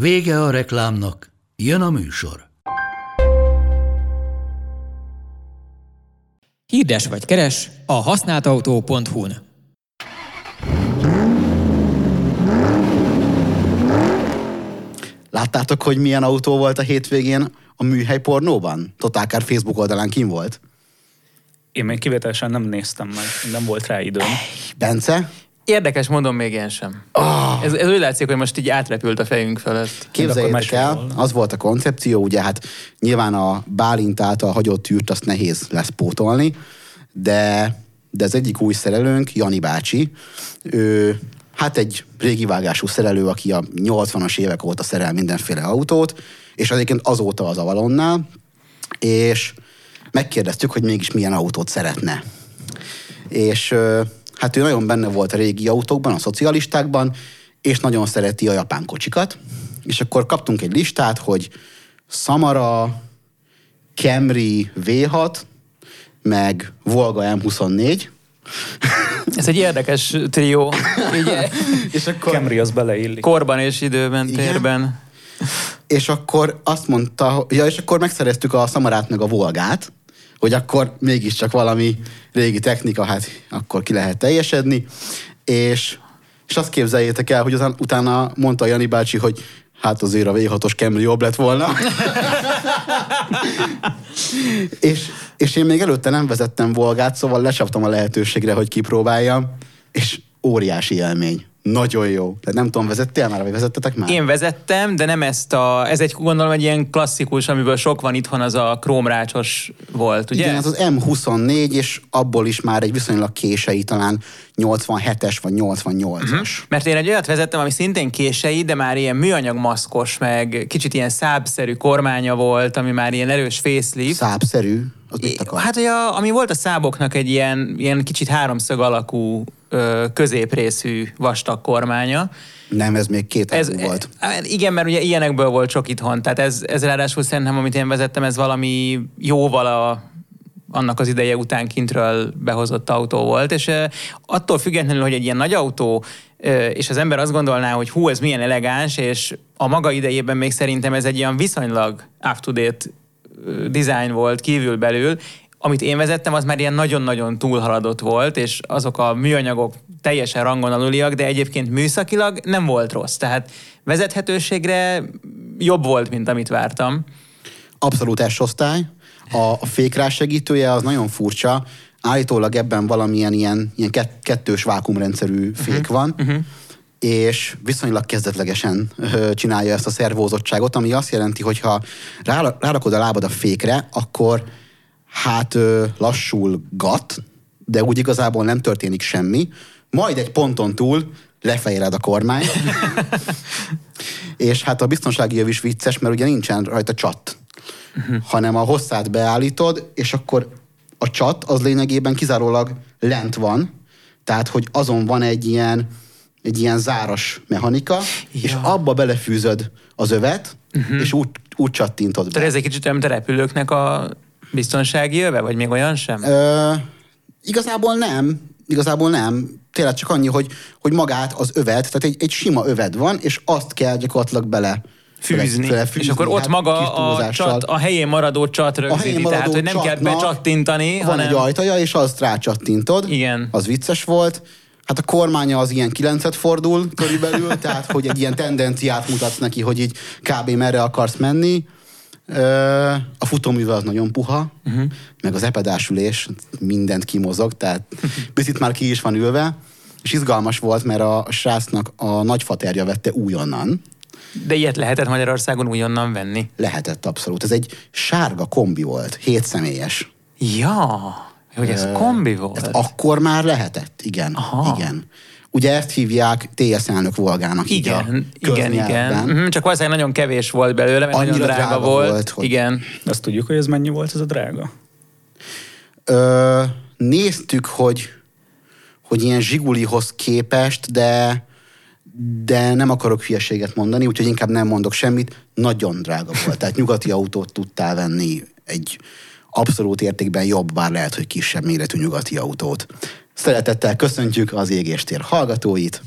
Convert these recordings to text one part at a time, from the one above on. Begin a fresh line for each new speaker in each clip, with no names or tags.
Vége a reklámnak, jön a műsor.
Hirdes vagy keres a használtautó.hu-n.
Láttátok, hogy milyen autó volt a hétvégén a műhely pornóban? Totálkár Facebook oldalán kim volt.
Én még kivételesen nem néztem meg, nem volt rá időm.
Bence?
Érdekes, mondom még én sem. Oh. Ez, ez úgy látszik, hogy most így átrepült a fejünk felett.
Képzeljétek el, az volt a koncepció, ugye hát nyilván a Bálint által hagyott űrt azt nehéz lesz pótolni, de, de az egyik új szerelőnk, Jani bácsi, ő hát egy régi vágású szerelő, aki a 80-as évek óta szerel mindenféle autót, és egyébként azóta az Avalonnál, és megkérdeztük, hogy mégis milyen autót szeretne. És ö, hát ő nagyon benne volt a régi autókban, a szocialistákban, és nagyon szereti a japán kocsikat. És akkor kaptunk egy listát, hogy Samara, Camry V6, meg Volga M24,
Ez egy érdekes trió.
És akkor,
Camry az beleillik.
korban és időben,
Igen.
térben.
és akkor azt mondta, ja, és akkor megszereztük a Samarát meg a Volgát, hogy akkor mégiscsak valami régi technika, hát akkor ki lehet teljesedni, és, és azt képzeljétek el, hogy aztán, utána mondta Jani bácsi, hogy hát azért a V6-os Camry jobb lett volna. és, és én még előtte nem vezettem Volgát, szóval lecsaptam a lehetőségre, hogy kipróbáljam, és óriási élmény. Nagyon jó. Tehát nem tudom, vezettél már, vagy vezettetek már?
Én vezettem, de nem ezt a... Ez egy gondolom egy ilyen klasszikus, amiből sok van itthon, az a krómrácsos volt, ugye?
Igen, hát az M24, és abból is már egy viszonylag kései, talán 87-es vagy 88-as. Uh-huh.
Mert én egy olyat vezettem, ami szintén kései, de már ilyen műanyag maszkos, meg kicsit ilyen szábszerű kormánya volt, ami már ilyen erős facelift.
Szábszerű.
Hát, hogy a, ami volt a száboknak egy ilyen, ilyen kicsit háromszög alakú középrészű vastag kormánya.
Nem, ez még két ez, volt.
hát Igen, mert ugye ilyenekből volt sok itthon, tehát ez, ez ráadásul szerintem, amit én vezettem, ez valami jóval a, annak az ideje után kintről behozott autó volt, és ö, attól függetlenül, hogy egy ilyen nagy autó, ö, és az ember azt gondolná, hogy hú, ez milyen elegáns, és a maga idejében még szerintem ez egy ilyen viszonylag up-to-date design volt kívül-belül, amit én vezettem, az már ilyen nagyon-nagyon túlhaladott volt, és azok a műanyagok teljesen rangon aluliak, de egyébként műszakilag nem volt rossz. Tehát vezethetőségre jobb volt, mint amit vártam.
Abszolút S-osztály. A, fékrás segítője az nagyon furcsa. Állítólag ebben valamilyen ilyen, ilyen kett- kettős vákumrendszerű fék uh-huh. van, uh-huh. és viszonylag kezdetlegesen csinálja ezt a szervózottságot, ami azt jelenti, hogy ha rá, rárakod a lábad a fékre, akkor hát lassul gat, de úgy igazából nem történik semmi, majd egy ponton túl lefejeled a kormány, és hát a biztonsági jöv is vicces, mert ugye nincsen rajta csat, uh-huh. hanem a hosszát beállítod, és akkor a csat az lényegében kizárólag lent van, tehát hogy azon van egy ilyen, egy ilyen záras mechanika, ja. és abba belefűzöd az övet, uh-huh. és úgy, úgy csattintod be.
Tehát ez egy kicsit olyan, mint a repülőknek a biztonsági jöve, vagy még olyan sem?
Ö, igazából nem, igazából nem. Tényleg csak annyi, hogy, hogy magát az övet, tehát egy, egy sima öved van, és azt kell gyakorlatilag bele
fűzni.
bele
és akkor ott
hát
maga a, csat, a helyén maradó csat rögzíti, tehát hogy nem kell becsattintani,
Van
hanem...
egy ajtaja, és azt rácsattintod.
Igen.
Az vicces volt. Hát a kormánya az ilyen kilencet fordul körülbelül, tehát hogy egy ilyen tendenciát mutatsz neki, hogy így kb. merre akarsz menni. A futóműve az nagyon puha, uh-huh. meg az epedásülés mindent kimozog, tehát picit már ki is van ülve, és izgalmas volt, mert a srácnak a nagyfaterja vette újonnan,
De ilyet lehetett Magyarországon újonnan venni.
lehetett abszolút. Ez egy sárga kombi volt, hét személyes.
Ja, hogy ez kombi volt.
Ezt akkor már lehetett, igen.
Aha.
igen. Ugye ezt hívják TS elnök Volgának.
Igen, igen, igen. Mhm, Csak valószínűleg nagyon kevés volt belőle, mert
Annyira
nagyon drága,
drága
volt.
volt, hogy-
Igen.
Azt tudjuk, hogy ez mennyi volt ez a drága?
Ö, néztük, hogy, hogy ilyen Zsigulihoz képest, de de nem akarok hülyeséget mondani, úgyhogy inkább nem mondok semmit. Nagyon drága volt. Tehát nyugati autót tudtál venni egy abszolút értékben jobb, bár lehet, hogy kisebb méretű nyugati autót. Szeretettel köszöntjük az égéstér hallgatóit.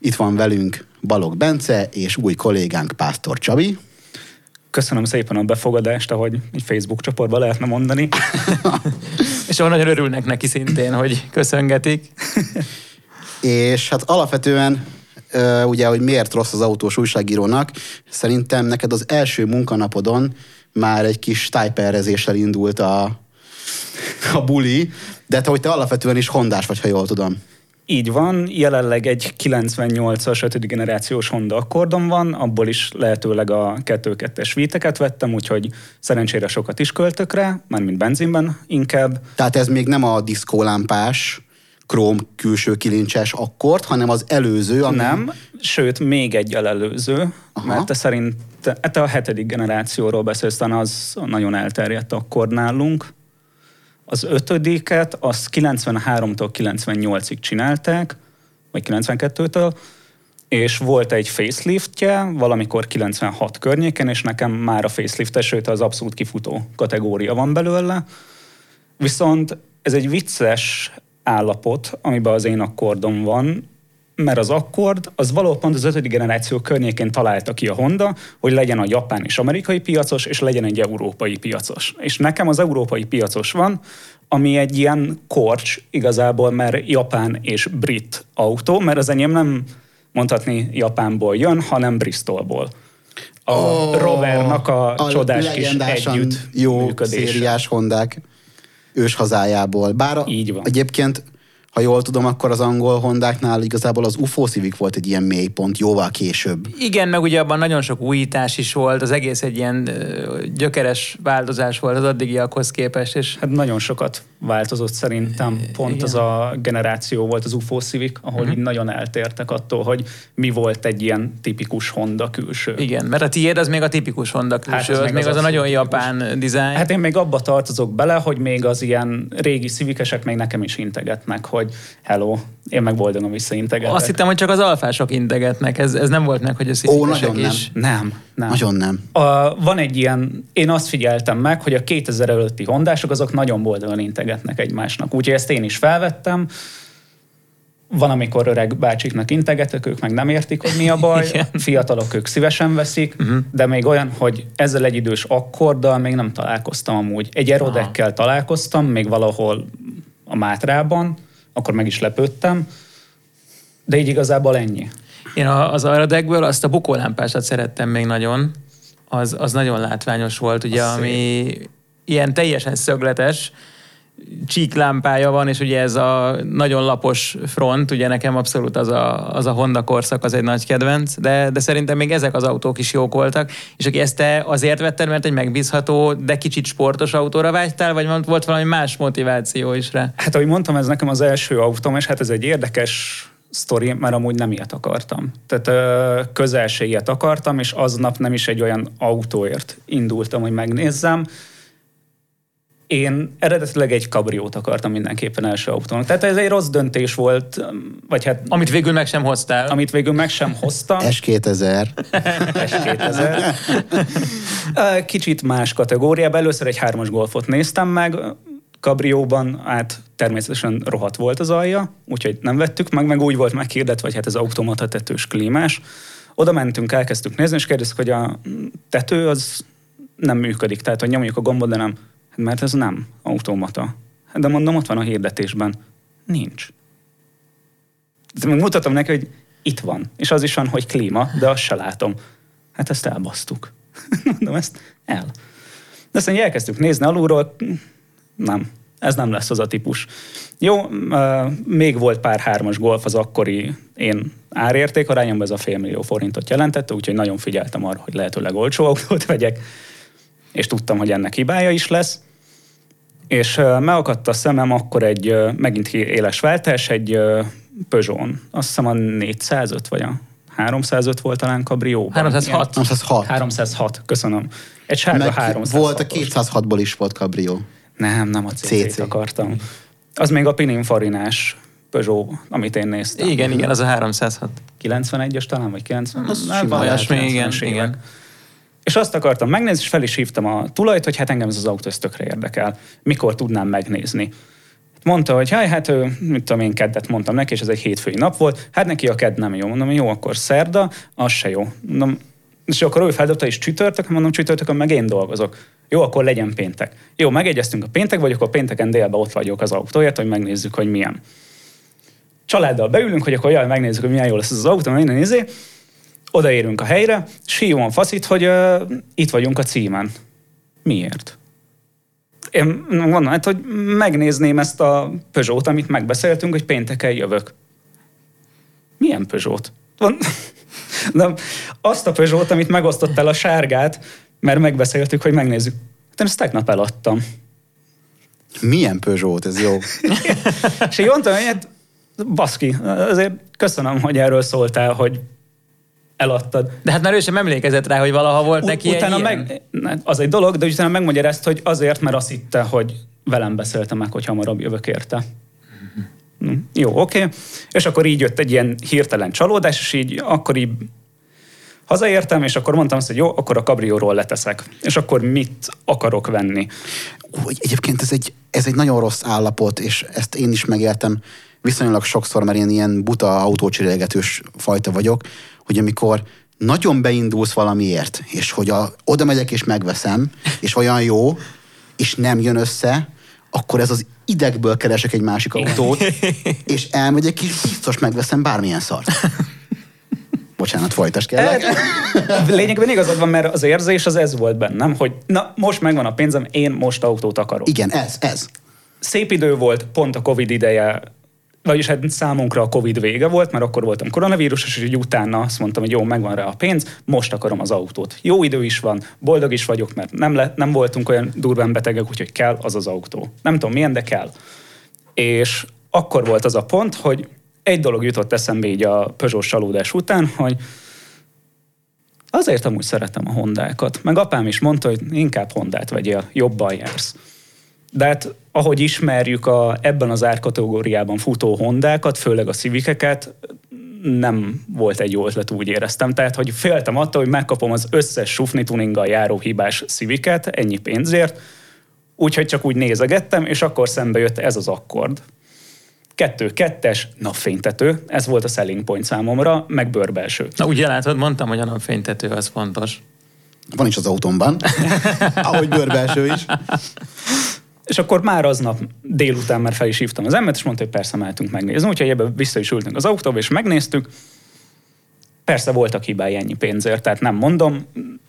Itt van velünk Balog Bence és új kollégánk Pásztor Csabi.
Köszönöm szépen a befogadást, ahogy egy Facebook csoportban lehetne mondani.
És ahol nagyon örülnek neki szintén, hogy köszöngetik.
És hát alapvetően ugye, hogy miért rossz az autós újságírónak, szerintem neked az első munkanapodon már egy kis tájperrezéssel indult a, a buli, de te, hogy te alapvetően is hondás vagy, ha jól tudom.
Így van, jelenleg egy 98-as 5. generációs Honda Accordon van, abból is lehetőleg a 2.2-es víteket vettem, úgyhogy szerencsére sokat is költök rá, mármint benzinben inkább.
Tehát ez még nem a diszkólámpás, króm külső kilincses akkord, hanem az előző, ami...
Nem, sőt, még egy előző,
Aha.
Mert te szerint, te, te a hetedik generációról beszélsz, az nagyon elterjedt akkor nálunk. Az ötödiket, azt 93-tól 98-ig csinálták, vagy 92-től, és volt egy faceliftje valamikor 96 környéken, és nekem már a faceliftes, sőt az abszolút kifutó kategória van belőle. Viszont ez egy vicces állapot, amiben az én akkordom van, mert az akkord, az valahol pont az ötödik generáció környékén találta ki a Honda, hogy legyen a japán és amerikai piacos, és legyen egy európai piacos. És nekem az európai piacos van, ami egy ilyen korcs igazából, mert japán és brit autó, mert az enyém nem mondhatni Japánból jön, hanem Bristolból. A oh, Rovernak a, a csodás kis együtt
jó
működése.
szériás hondák ős hazájából. Bár a,
Így van.
egyébként, ha jól tudom, akkor az angol hondáknál igazából az UFO Civic volt egy ilyen mélypont jóval később.
Igen, meg ugye abban nagyon sok újítás is volt, az egész egy ilyen gyökeres változás volt az addigiakhoz képest, és
Hát nagyon sokat változott szerintem. Pont
Igen.
az a generáció volt az UFO Civic, ahol uh-huh. így nagyon eltértek attól, hogy mi volt egy ilyen tipikus Honda külső.
igen, mert a tiéd az még a tipikus Honda külső,
Hát ez
az
még
még
az
az, a nagyon
abszolút
japán dizájn.
Hát én még abba tartozok bele, hogy még az ilyen régi civikesek még nekem is integetnek, hogy hello, én meg boldogan visszaintegetek.
Azt hittem, hogy csak az alfások integetnek, ez, ez nem volt meg, hogy a
Ó, nagyon nem.
is.
Nem, nem.
Nagyon nem.
A, van egy ilyen, én azt figyeltem meg, hogy a 2000 előtti hondások azok nagyon boldogan integetnek egymásnak. Úgyhogy ezt én is felvettem. Van, amikor öreg bácsiknak integetek, ők meg nem értik, hogy mi a baj.
Igen.
Fiatalok ők szívesen veszik, uh-huh. de még olyan, hogy ezzel egy idős akkorddal még nem találkoztam amúgy. Egy erodekkel találkoztam, még valahol a Mátrában, akkor meg is lepődtem, de így igazából ennyi.
Én az Aradekből azt a bukólámpásat szerettem még nagyon. Az, az nagyon látványos volt, ugye,
Az
ami ilyen teljesen szögletes, csíklámpája van, és ugye ez a nagyon lapos front, ugye nekem abszolút az a, az a Honda korszak az egy nagy kedvenc, de, de szerintem még ezek az autók is jók voltak, és aki ezt te azért vetted, mert egy megbízható, de kicsit sportos autóra vágytál, vagy volt valami más motiváció is rá?
Hát, ahogy mondtam, ez nekem az első autóm, és hát ez egy érdekes sztori, mert amúgy nem ilyet akartam. Tehát ö, közel se ilyet akartam, és aznap nem is egy olyan autóért indultam, hogy megnézzem. Én eredetileg egy kabriót akartam mindenképpen első autónak. Tehát ez egy rossz döntés volt, vagy hát
Amit végül meg sem hoztál.
amit végül meg sem hoztam.
S2000.
S2000. Ö, Kicsit más kategóriában. Először egy hármas golfot néztem meg, kabrióban, hát természetesen rohadt volt az alja, úgyhogy nem vettük meg, meg úgy volt meghirdetve, hogy hát ez automata tetős klímás. Oda mentünk, elkezdtük nézni, és kérdeztük, hogy a tető az nem működik, tehát hogy nyomjuk a gombot, de nem. Hát mert ez nem automata. De mondom, ott van a hirdetésben. Nincs. De meg mutatom neki, hogy itt van. És az is van, hogy klíma, de azt se látom. Hát ezt elbasztuk. Mondom, ezt el. De aztán elkezdtük nézni alulról, nem, ez nem lesz az a típus. Jó, még volt pár hármas golf az akkori én árérték arányomban, ez a félmillió forintot jelentette, úgyhogy nagyon figyeltem arra, hogy lehetőleg olcsó autót vegyek, és tudtam, hogy ennek hibája is lesz. És megakadt a szemem akkor egy megint éles váltás, egy Peugeot-on. Azt hiszem a 405 vagy a 305 volt talán kabrióban.
306.
306.
306, köszönöm. Egy sárga
Meg
306
volt a 206-ból is volt kabrió.
Nem, nem a CC-t
CC.
akartam. Az még a Pininfarinás Peugeot, amit én néztem.
Igen, igen, az a 306.
91-es talán, vagy 90?
Az
Nem,
simán
valami 90-es
igen,
évek.
igen.
És azt akartam megnézni, és fel is hívtam a tulajt, hogy hát engem ez az autó ez tökre érdekel. Mikor tudnám megnézni. Mondta, hogy hát, hát ő, mit tudom én, keddet mondtam neki, és ez egy hétfői nap volt. Hát neki a kedd nem jó. Mondom, jó, akkor szerda, az se jó. Mondom, és akkor ő feldobta is csütörtök, mondom, csütörtökön meg én dolgozok. Jó, akkor legyen péntek. Jó, megegyeztünk a péntek, vagy akkor pénteken délben ott vagyok az autóért, hogy megnézzük, hogy milyen. Családdal beülünk, hogy akkor jaj, megnézzük, hogy milyen jó lesz az autó, minden nézi. Odaérünk a helyre, és hívom faszit, hogy uh, itt vagyunk a címen. Miért? Én mondom, hát, hogy megnézném ezt a Peugeot, amit megbeszéltünk, hogy pénteken jövök. Milyen Peugeot? Nem, azt a Peugeot, amit megosztott el a sárgát, mert megbeszéltük, hogy megnézzük. Hát Én ezt tegnap eladtam.
Milyen Peugeot, ez jó.
És így mondtam, hogy hát baszki, azért köszönöm, hogy erről szóltál, hogy eladtad.
De hát már ő sem emlékezett rá, hogy valaha volt neki
U- utána
egy ilyen.
meg, az egy dolog, de utána megmagyarázt, hogy azért, mert azt hitte, hogy velem beszéltem meg, hogy hamarabb jövök érte. Hm, Jó, oké. És akkor így jött egy ilyen hirtelen csalódás, és így akkor így hazaértem, és akkor mondtam azt, hogy jó, akkor a kabrióról leteszek. És akkor mit akarok venni?
Ú, egyébként ez egy, ez egy nagyon rossz állapot, és ezt én is megéltem viszonylag sokszor, mert én ilyen buta autócserélgetős fajta vagyok, hogy amikor nagyon beindulsz valamiért, és hogy a, oda megyek és megveszem, és olyan jó, és nem jön össze, akkor ez az idegből keresek egy másik autót, és elmegyek, és biztos megveszem bármilyen szart. Bocsánat, folytasd kérlek.
Lényegben igazad van, mert az érzés az ez volt bennem, hogy na, most megvan a pénzem, én most autót akarok.
Igen, ez, ez.
szép idő volt, pont a Covid ideje, vagyis hát számunkra a Covid vége volt, mert akkor voltam koronavírus, és így utána azt mondtam, hogy jó, megvan rá a pénz, most akarom az autót. Jó idő is van, boldog is vagyok, mert nem, le, nem voltunk olyan durván betegek, úgyhogy kell az az autó. Nem tudom milyen, de kell. És akkor volt az a pont, hogy egy dolog jutott eszembe így a Peugeot csalódás után, hogy azért amúgy szeretem a hondákat. Meg apám is mondta, hogy inkább hondát vegyél, jobban jársz. De hát ahogy ismerjük a, ebben az árkategóriában futó hondákat, főleg a civikeket, nem volt egy jó ötlet, úgy éreztem. Tehát, hogy féltem attól, hogy megkapom az összes sufni tuninggal járó hibás civiket ennyi pénzért, úgyhogy csak úgy nézegettem, és akkor szembe jött ez az akkord. Kettő, kettes, napfénytető, ez volt a selling point számomra, meg bőrbelső.
Na ugye látod, mondtam, hogy a napfénytető az fontos.
Van is az autómban, ahogy bőrbelső is.
És akkor már aznap délután már fel is hívtam az emmet, és mondta, hogy persze mehetünk megnézni. Úgyhogy ebbe vissza is ültünk az autóba, és megnéztük. Persze voltak hibái ennyi pénzért, tehát nem mondom,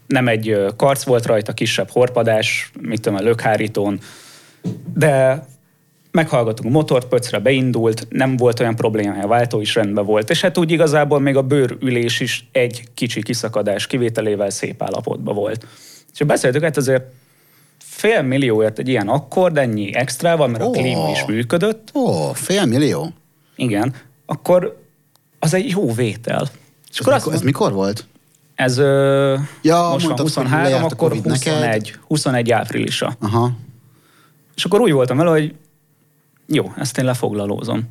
nem egy karc volt rajta, kisebb horpadás, mit tudom, a lökhárítón, de meghallgattunk a motort, pöcre beindult, nem volt olyan problémája, a váltó is rendben volt, és hát úgy igazából még a bőrülés is egy kicsi kiszakadás kivételével szép állapotban volt. És beszéltük, hát azért fél millióért egy ilyen akkord, ennyi extrával, mert a
Ó.
klíma is működött,
Ó, fél millió?
igen, akkor az egy jó vétel. És
Ez
akkor
mikor, ez
mond-
mikor volt?
ez ö,
Ja,
most van
mondtad, hogy
23,
lejárt a
akkor
Covid neked.
21, 21 áprilisa.
Aha.
És akkor úgy voltam vele, hogy jó, ezt én lefoglalózom.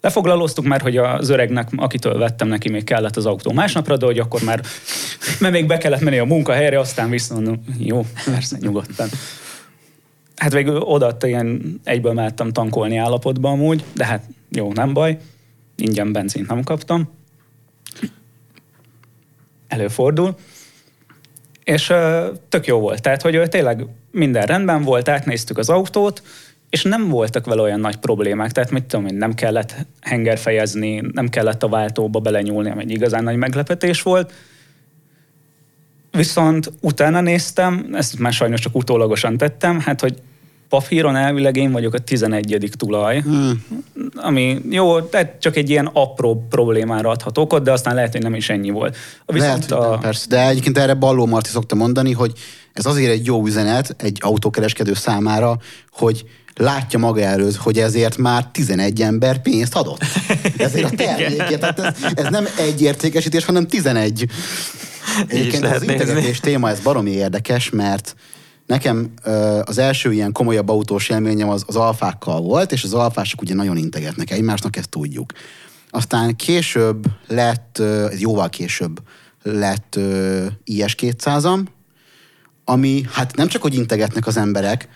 Lefoglalóztuk már, hogy az öregnek, akitől vettem neki, még kellett az autó másnapra, de hogy akkor már, mert még be kellett menni a munkahelyre, aztán viszont jó, persze, nyugodtan. Hát végül odaadta ilyen egyből mehettem tankolni állapotban amúgy, de hát jó, nem baj, ingyen benzint nem kaptam. Előfordul. És tök jó volt. Tehát, hogy tényleg minden rendben volt, átnéztük az autót, és nem voltak vele olyan nagy problémák. Tehát mit tudom én, nem kellett hengerfejezni, nem kellett a váltóba belenyúlni, ami egy igazán nagy meglepetés volt. Viszont utána néztem, ezt már sajnos csak utólagosan tettem, hát hogy papíron elvileg én vagyok a 11. tulaj,
Hmm.
ami jó, tehát csak egy ilyen apró problémára adhat okot, de aztán lehet, hogy nem is ennyi volt. Viszont
Lehet, hogy nem, persze. De egyébként erre Balló Marti szokta mondani, hogy ez azért egy jó üzenet egy autókereskedő számára, hogy látja maga előtt, hogy ezért már 11 ember pénzt adott. Ezért a termékért. Tehát ez, ez nem egy értékesítés, hanem 11. Egyébként az integetés téma, ez baromi érdekes, mert nekem az első ilyen komolyabb autós élményem az, az alfákkal volt, és az alfások ugye nagyon integetnek egymásnak, ezt tudjuk. Aztán később lett, ez jóval később lett ö, IS-200-am, ami hát nem csak, hogy integetnek az emberek,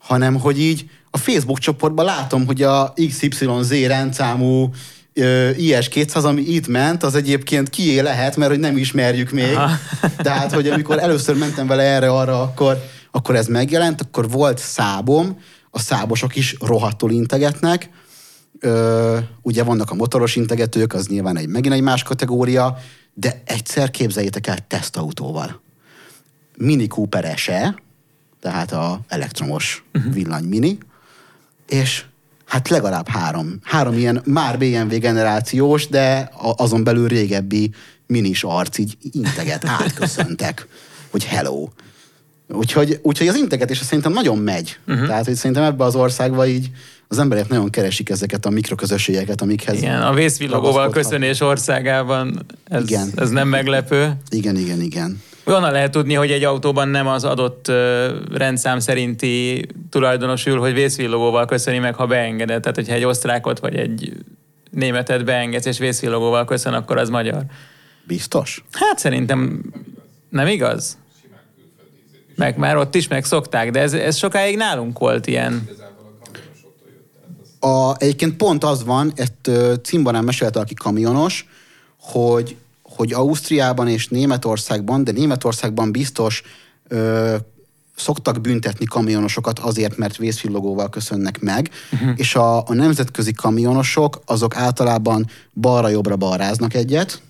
hanem, hogy így a Facebook csoportban látom, hogy a XYZ rendszámú ö, IS-200, ami itt ment, az egyébként kié lehet, mert hogy nem ismerjük még.
Aha.
Tehát, hogy amikor először mentem vele erre-arra, akkor, akkor ez megjelent, akkor volt szábom, a szábosok is rohadtul integetnek, Ö, ugye vannak a motoros integetők, az nyilván egy megint egy más kategória, de egyszer képzeljétek el tesztautóval. Mini Cooper SE, tehát a elektromos uh-huh. villany mini, és hát legalább három, három ilyen már BMW generációs, de azon belül régebbi minis arc így integet, átköszöntek, hogy hello. Úgyhogy, úgyhogy az integetés szerintem nagyon megy. Uh-huh. Tehát, hogy szerintem ebbe az országba így az emberek nagyon keresik ezeket a mikroközösségeket, amikhez...
Igen, a vészvillogóval köszönés országában ez,
Igen.
ez nem meglepő.
Igen, igen, igen.
Honnan lehet tudni, hogy egy autóban nem az adott rendszám szerinti tulajdonos ül, hogy vészvillogóval köszöni meg, ha beengedett. Tehát, hogyha egy osztrákot vagy egy németet beengedsz és vészvillogóval köszön, akkor az magyar.
Biztos?
Hát szerintem nem igaz? Meg már ott is megszokták, de ez, ez sokáig nálunk volt ilyen.
A, egyébként pont az van, ezt ö, Cimborán mesélte, aki kamionos, hogy, hogy Ausztriában és Németországban, de Németországban biztos ö, szoktak büntetni kamionosokat azért, mert vészvillogóval köszönnek meg, uh-huh. és a, a nemzetközi kamionosok azok általában balra-jobbra balráznak egyet,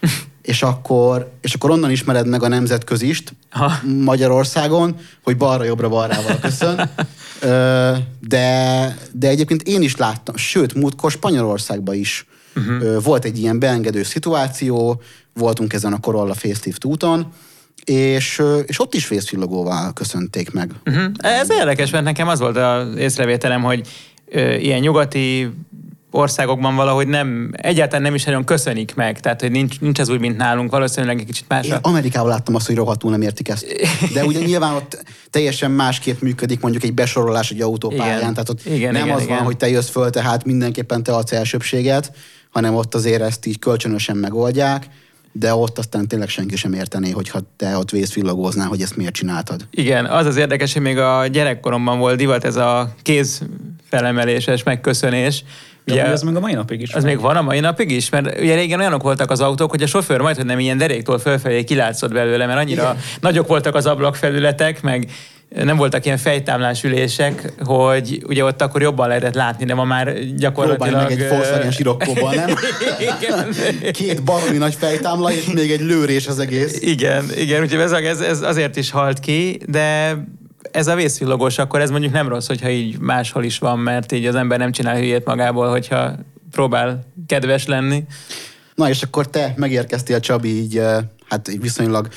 és akkor, és akkor onnan ismered meg a nemzetközist
Ha.
Magyarországon, hogy balra-jobbra balrával köszön. Ö, de, de egyébként én is láttam, sőt, múltkor Spanyolországban is uh-huh. volt egy ilyen beengedő szituáció, voltunk ezen a Corolla Facelift úton, és, és ott is vészvillogóval köszönték meg.
Uh-huh. Ez érdekes, mert nekem az volt az észrevételem, hogy ö, ilyen nyugati országokban valahogy nem, egyáltalán nem is nagyon köszönik meg, tehát hogy nincs, nincs ez úgy, mint nálunk, valószínűleg egy kicsit más.
Én Amerikában láttam azt, hogy rohadtul nem értik ezt. De ugye nyilván ott teljesen másképp működik mondjuk egy besorolás egy autópályán,
Igen.
tehát ott
Igen,
nem
igen,
az
igen.
van, hogy te jössz föl, tehát mindenképpen te adsz elsőbséget, hanem ott azért ezt így kölcsönösen megoldják, de ott aztán tényleg senki sem értené, hogyha te ott vészvillogóznál, hogy ezt miért csináltad.
Igen, az az érdekes, hogy még a gyerekkoromban volt divat ez a kéz felemeléses megköszönés.
Ugye, ez még a mai napig is
Az
van.
még van a mai napig is? Mert ugye régen olyanok voltak az autók, hogy a sofőr majd, hogy nem ilyen deréktól fölfelé kilátszott belőle, mert annyira
Igen.
nagyok voltak az ablakfelületek, meg nem voltak ilyen fejtámlás ülések, hogy ugye ott akkor jobban lehetett látni, de ma már
Próbálj
gyakorlatilag...
meg egy Volkswagen sirokkóban, nem?
Igen.
Két baromi nagy fejtámla, és még egy lőrés az egész.
Igen, igen, úgyhogy ez, ez, ez azért is halt ki, de ez a vészvillogós, akkor ez mondjuk nem rossz, hogyha így máshol is van, mert így az ember nem csinál hülyét magából, hogyha próbál kedves lenni.
Na és akkor te megérkeztél, Csabi, így hát viszonylag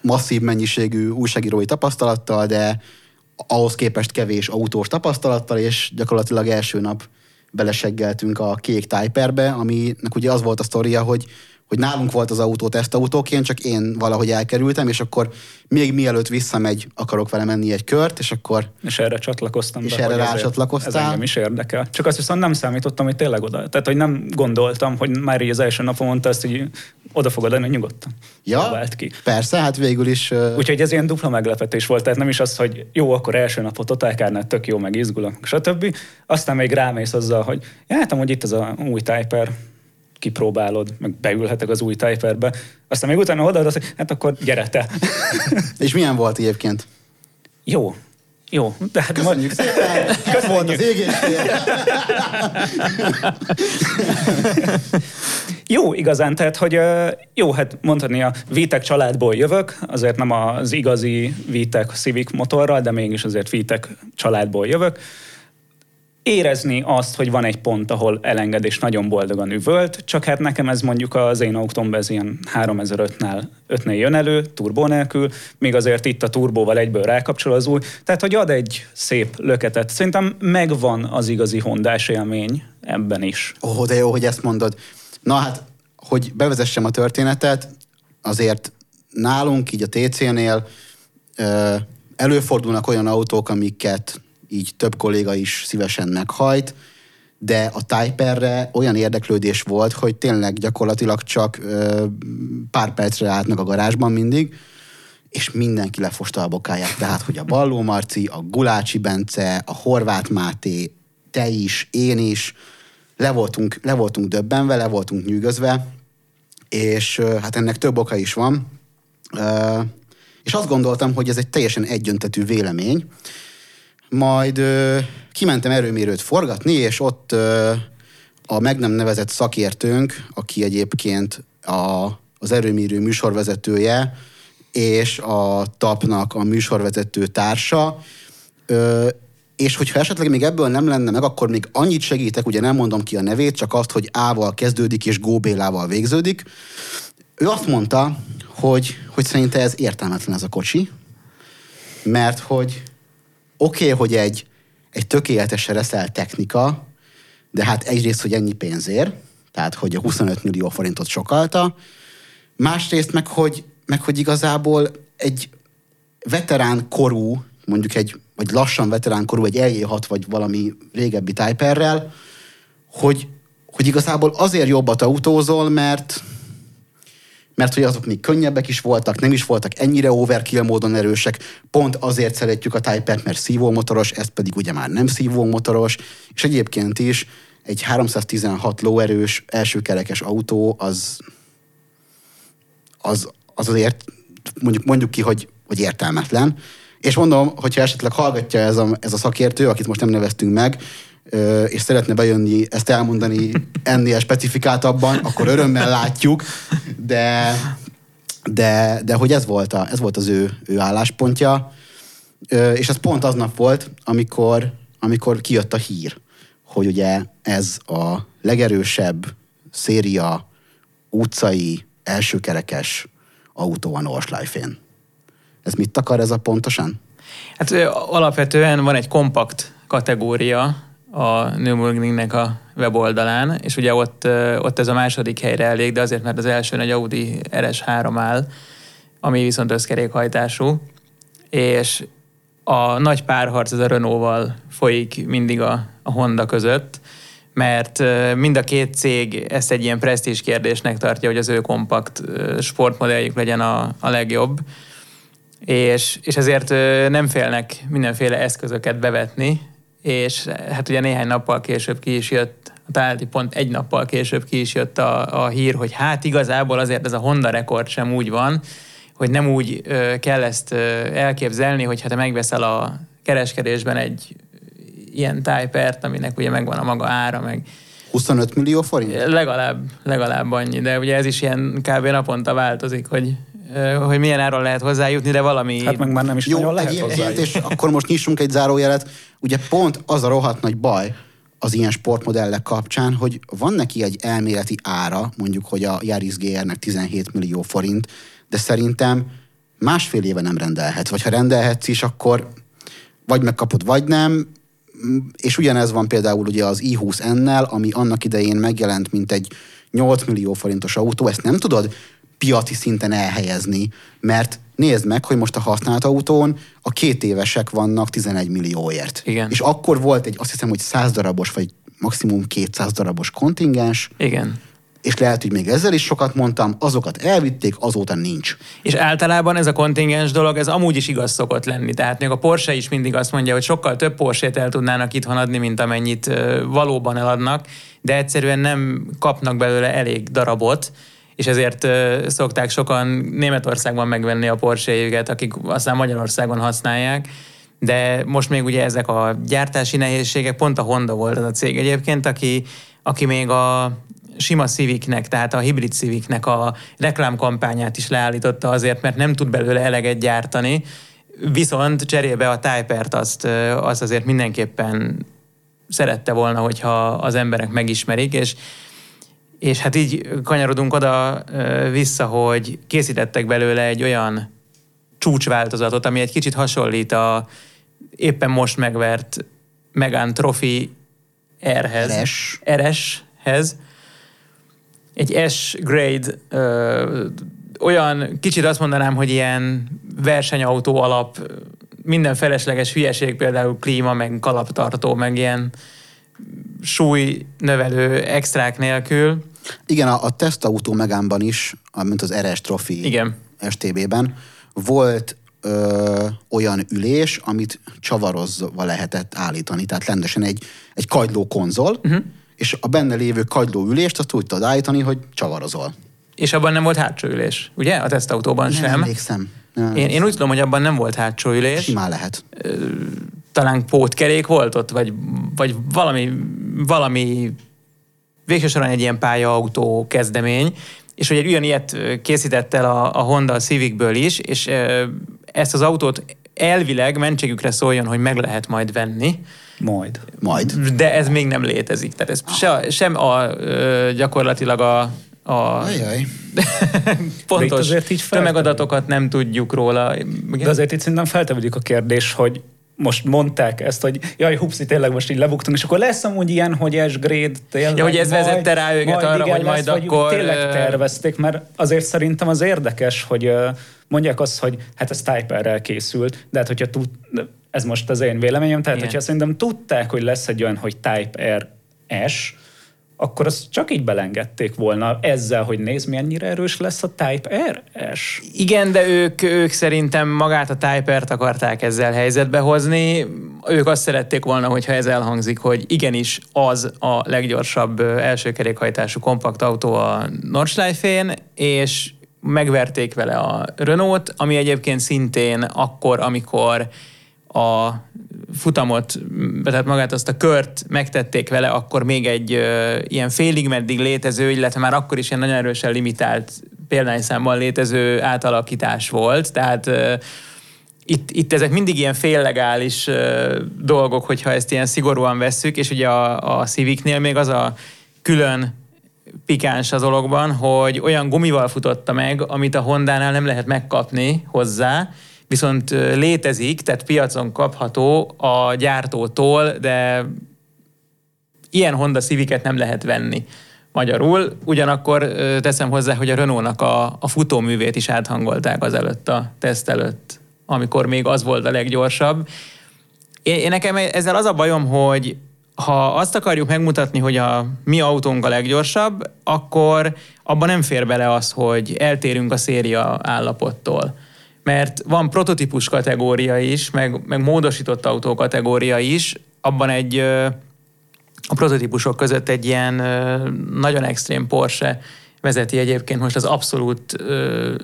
masszív mennyiségű újságírói tapasztalattal, de ahhoz képest kevés autós tapasztalattal, és gyakorlatilag első nap beleseggeltünk a kék Typerbe, aminek ugye az volt a sztoria, hogy hogy nálunk volt az autó tesztautóként, csak én valahogy elkerültem, és akkor még mielőtt visszamegy, akarok vele menni egy kört, és akkor
És erre csatlakoztam
És
be,
erre rácsatlakoztál?
Ez engem is érdekel. Csak azt viszont nem számítottam, hogy tényleg oda. Tehát, hogy nem gondoltam, hogy már így az első napon mondta ezt, hogy oda fogod adni nyugodtan.
ja,
Vált ki.
persze, hát végül is uh,
Úgyhogy ez ilyen dupla meglepetés volt, tehát nem is az, hogy jó, akkor első napot totálkárnál tök jó, meg izgulok, stb. Aztán még rámész azzal, hogy ja, hát hogy itt az a új Typer, kipróbálod, meg beülhetek az új Typerbe. Aztán még utána odaadod, hogy hát akkor gyere te.
és milyen volt egyébként?
jó, jó. De hát
Köszönjük szépen! Ez volt az!
Jó, igazán, tehát, hogy jó, hát mondhatni a Vitek családból jövök, azért nem az igazi Vitek Civic motorral, de mégis azért Vitek családból jövök. Érezni azt, hogy van egy pont, ahol elenged és nagyon boldogan üvölt, csak hát nekem ez mondjuk az én autómban ez ilyen 3005-nál 5 jön elő, turbó nélkül, még azért itt a turbóval egyből rákapcsol az új. Tehát, hogy ad egy szép löketet. Szerintem megvan az igazi hondás élmény ebben is.
Ó, oh, de jó, hogy ezt mondod. Na hát, hogy bevezessem a történetet, azért nálunk, így a TC-nél előfordulnak olyan autók, amiket így több kolléga is szívesen meghajt, de a Typerre olyan érdeklődés volt, hogy tényleg gyakorlatilag csak ö, pár percre állnak a garázsban mindig, és mindenki lefosta a bokáját. Tehát, hogy a Balló Marci, a Gulácsi Bence, a Horváth Máté, te is, én is, le voltunk, le voltunk döbbenve, le voltunk nyűgözve, és hát ennek több oka is van. És azt gondoltam, hogy ez egy teljesen egyöntetű vélemény, majd ö, kimentem erőmérőt forgatni, és ott ö, a meg nem nevezett szakértőnk, aki egyébként a, az erőmérő műsorvezetője, és a TAP-nak a műsorvezető társa, ö, és hogyha esetleg még ebből nem lenne meg, akkor még annyit segítek, ugye nem mondom ki a nevét, csak azt, hogy A-val kezdődik és Góbélával végződik. Ő azt mondta, hogy, hogy szerinte ez értelmetlen ez a kocsi, mert hogy oké, okay, hogy egy, egy tökéletesen reszel technika, de hát egyrészt, hogy ennyi pénzért, tehát hogy a 25 millió forintot sokalta, másrészt meg, hogy, meg, hogy igazából egy veterán korú, mondjuk egy, vagy lassan veterán korú, egy LJ6 vagy valami régebbi Typerrel, hogy, hogy igazából azért jobbat autózol, mert, mert hogy azok még könnyebbek is voltak, nem is voltak ennyire overkill módon erősek, pont azért szeretjük a type mert szívómotoros, ez pedig ugye már nem szívómotoros, és egyébként is egy 316 lóerős elsőkerekes autó az, az, az azért mondjuk, mondjuk ki, hogy, hogy értelmetlen. És mondom, hogyha esetleg hallgatja ez a, ez a szakértő, akit most nem neveztünk meg, és szeretne bejönni, ezt elmondani ennél specifikáltabban, akkor örömmel látjuk, de, de, de hogy ez volt, a, ez volt az ő, ő álláspontja, és ez pont aznap volt, amikor, amikor kijött a hír, hogy ugye ez a legerősebb széria utcai elsőkerekes autó a Nordschleife-én. Ez mit akar ez a pontosan?
Hát alapvetően van egy kompakt kategória, a Nürburgringnek a weboldalán, és ugye ott, ott ez a második helyre elég, de azért, mert az első egy Audi RS3 áll, ami viszont összkerékhajtású, és a nagy párharc az a Renault-val folyik mindig a, a Honda között, mert mind a két cég ezt egy ilyen presztízs kérdésnek tartja, hogy az ő kompakt sportmodelljük legyen a, a legjobb, és, és ezért nem félnek mindenféle eszközöket bevetni, és hát ugye néhány nappal később ki is jött, a találati pont egy nappal később ki is jött a, a hír, hogy hát igazából azért ez a Honda rekord sem úgy van, hogy nem úgy ö, kell ezt ö, elképzelni, hogy ha te megveszel a kereskedésben egy ilyen Type-ert, aminek ugye megvan a maga ára, meg
25 millió forint?
Legalább, legalább annyi, de ugye ez is ilyen kb. naponta változik, hogy hogy milyen áron lehet hozzájutni, de valami...
Hát meg már nem is Jó, nagyon lehet
hozzájutni. És akkor most nyissunk egy zárójelet. Ugye pont az a rohadt nagy baj az ilyen sportmodellek kapcsán, hogy van neki egy elméleti ára, mondjuk, hogy a Yaris GR-nek 17 millió forint, de szerintem másfél éve nem rendelhet. Vagy ha rendelhetsz is, akkor vagy megkapod, vagy nem, és ugyanez van például ugye az i20N-nel, ami annak idején megjelent, mint egy 8 millió forintos autó, ezt nem tudod piaci szinten elhelyezni, mert nézd meg, hogy most a használt autón a két évesek vannak 11 millióért.
Igen.
És akkor volt egy, azt hiszem, hogy 100 darabos, vagy maximum 200 darabos kontingens.
Igen
és lehet, hogy még ezzel is sokat mondtam, azokat elvitték, azóta nincs.
És általában ez a kontingens dolog, ez amúgy is igaz szokott lenni. Tehát még a Porsche is mindig azt mondja, hogy sokkal több Porsche-t el tudnának itthon adni, mint amennyit valóban eladnak, de egyszerűen nem kapnak belőle elég darabot, és ezért szokták sokan Németországban megvenni a porsche akik aztán Magyarországon használják, de most még ugye ezek a gyártási nehézségek, pont a Honda volt az a cég egyébként, aki, aki még a sima Civicnek, tehát a hibrid Civicnek a reklámkampányát is leállította azért, mert nem tud belőle eleget gyártani, viszont cserébe a Typert azt, azt azért mindenképpen szerette volna, hogyha az emberek megismerik, és és hát így kanyarodunk oda vissza, hogy készítettek belőle egy olyan csúcsváltozatot, ami egy kicsit hasonlít a éppen most megvert Megan Trophy R-hez.
RS.
RS-hez. Egy S-grade ö, olyan, kicsit azt mondanám, hogy ilyen versenyautó alap, minden felesleges hülyeség, például klíma, meg kalaptartó, meg ilyen súlynövelő extrák nélkül.
Igen, a, a tesztautó Megánban is, mint az RS Trophy
Igen.
STB-ben, volt ö, olyan ülés, amit csavarozva lehetett állítani. Tehát rendesen egy, egy kagyló konzol, uh-huh. és a benne lévő kagyló ülést azt úgy tudod állítani, hogy csavarozol.
És abban nem volt hátsó ülés, ugye? A tesztautóban
Nem
sem.
emlékszem. Nem,
Én, én úgy tudom, hogy abban nem volt hátsó ülés.
Simán lehet.
talán pótkerék volt ott, vagy, vagy valami, valami végső soron egy ilyen pályautó kezdemény, és hogy egy ugyanilyet készített el a, a Honda a Civicből is, és ezt az autót elvileg mentségükre szóljon, hogy meg lehet majd venni,
Majd.
Majd.
de ez még nem létezik. Tehát ez se, sem a, gyakorlatilag a, a
Ajaj.
pontos
azért így
tömegadatokat nem tudjuk róla. Igen?
De azért itt szerintem feltevődik a kérdés, hogy most mondták ezt, hogy jaj, hupszi, tényleg most így lebuktunk, és akkor lesz amúgy ilyen, hogy S-grade tényleg.
Ja, hogy ez vezette rá őket arra, hogy majd
vagy
akkor,
Tényleg
ö,
tervezték, mert azért szerintem az érdekes, hogy mondják azt, hogy hát ez Type-rel készült, de hát hogyha tud, ez most az én véleményem, tehát
Igen.
hogyha szerintem tudták, hogy lesz egy olyan, hogy Type R S, akkor azt csak így belengedték volna ezzel, hogy nézd, mennyire erős lesz a Type R S.
Igen, de ők, ők szerintem magát a Typert akarták ezzel helyzetbe hozni. Ők azt szerették volna, hogyha ez elhangzik, hogy igenis az a leggyorsabb első kerékhajtású kompakt autó a Nordschleife-én, és megverték vele a Renault, ami egyébként szintén akkor, amikor a futamot, tehát magát azt a kört megtették vele, akkor még egy ö, ilyen félig meddig létező, illetve már akkor is ilyen nagyon erősen limitált példányszámban létező átalakítás volt, tehát ö, itt, itt ezek mindig ilyen féllegális ö, dolgok, hogyha ezt ilyen szigorúan vesszük, és ugye a, a Civicnél még az a külön pikáns az dologban, hogy olyan gumival futotta meg, amit a Hondánál nem lehet megkapni hozzá, viszont létezik, tehát piacon kapható a gyártótól, de ilyen Honda Civicet nem lehet venni magyarul. Ugyanakkor teszem hozzá, hogy a Renault-nak a, a futóművét is áthangolták az előtt, a teszt előtt, amikor még az volt a leggyorsabb. Én, én nekem ezzel az a bajom, hogy ha azt akarjuk megmutatni, hogy a mi autónk a leggyorsabb, akkor abban nem fér bele az, hogy eltérünk a széria állapottól. Mert van prototípus kategória is, meg, meg módosított autó kategória is, abban egy a prototípusok között egy ilyen nagyon extrém Porsche vezeti egyébként most az abszolút ö,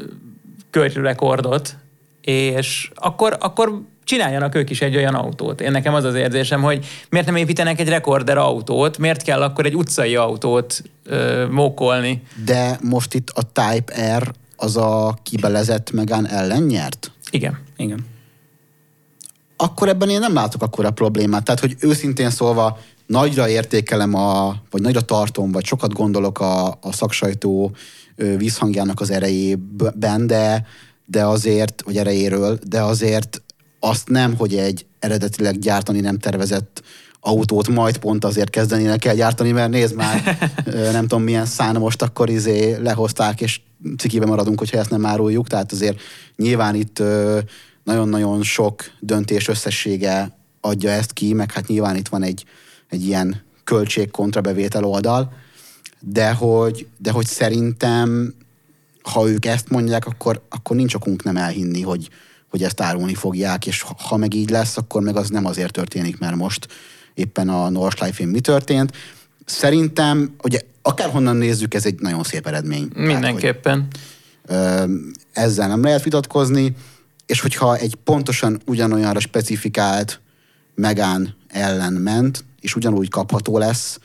költségrekordot, és akkor, akkor csináljanak ők is egy olyan autót. Én nekem az az érzésem, hogy miért nem építenek egy rekorder autót, miért kell akkor egy utcai autót ö, mókolni.
De most itt a Type R az a kibelezett Megán ellen nyert?
Igen.
Igen.
akkor ebben én nem látok akkora problémát. Tehát, hogy őszintén szólva nagyra értékelem, a, vagy nagyra tartom, vagy sokat gondolok a, a szaksajtó vízhangjának az erejében, de, de azért, vagy erejéről, de azért azt nem, hogy egy eredetileg gyártani nem tervezett autót majd pont azért kezdenének el gyártani, mert nézd már, nem tudom milyen szán most akkor izé lehozták, és cikibe maradunk, hogyha ezt nem áruljuk, tehát azért nyilván itt nagyon-nagyon sok döntés összessége adja ezt ki, meg hát nyilván itt van egy, egy ilyen költség kontrabevétel oldal, de hogy, de hogy szerintem, ha ők ezt mondják, akkor, akkor nincs okunk nem elhinni, hogy, hogy ezt árulni fogják, és ha meg így lesz, akkor meg az nem azért történik, mert most éppen a Nordschleife-én mi történt. Szerintem, ugye akárhonnan nézzük, ez egy nagyon szép eredmény. Tehát, hogy-
Mindenképpen.
Ö, ezzel nem lehet vitatkozni, és hogyha egy pontosan ugyanolyanra specifikált Megán ellen ment, és ugyanúgy kapható lesz,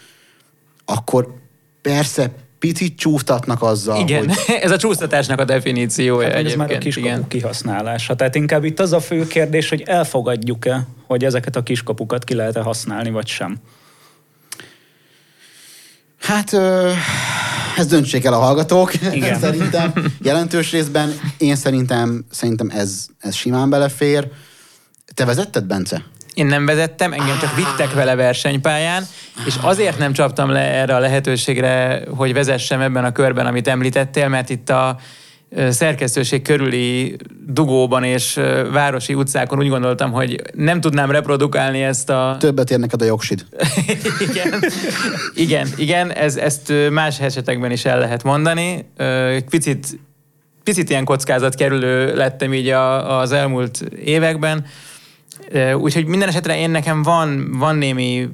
akkor persze picit csúsztatnak azzal,
Igen,
hogy
ez a csúsztatásnak a definíciója
Hát, ez már a
egyébként. Igen.
kihasználása. Tehát inkább itt az a fő kérdés, hogy elfogadjuk-e, hogy ezeket a kiskapukat ki lehet-e használni, vagy sem.
Hát ö, ezt döntsék el a hallgatók,
Igen.
szerintem. Jelentős részben én szerintem, szerintem ez, ez simán belefér. Te vezetted, Bence?
Én nem vezettem, engem csak vittek vele versenypályán, és azért nem csaptam le erre a lehetőségre, hogy vezessem ebben a körben, amit említettél, mert itt a szerkesztőség körüli dugóban és városi utcákon úgy gondoltam, hogy nem tudnám reprodukálni ezt a...
Többet ér neked a jogsid.
igen, igen, igen ez, ezt más esetekben is el lehet mondani. Picit, picit ilyen kockázat kerülő lettem így a, az elmúlt években. Úgyhogy minden esetre én nekem van, van némi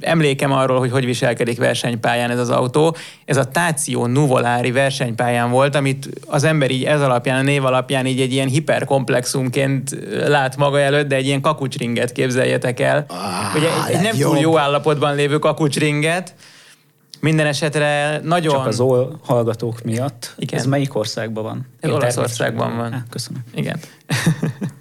emlékem arról, hogy hogy viselkedik versenypályán ez az autó. Ez a Táció Nuvolári versenypályán volt, amit az ember így ez alapján, a név alapján így egy ilyen hiperkomplexumként lát maga előtt, de egy ilyen kakucsringet képzeljetek el.
Ah,
Ugye egy, egy nem túl jó állapotban lévő kakucsringet. Minden esetre nagyon...
Csak az OL hallgatók miatt.
Igen.
Ez melyik országban van?
Olaszországban van.
Köszönöm.
Igen.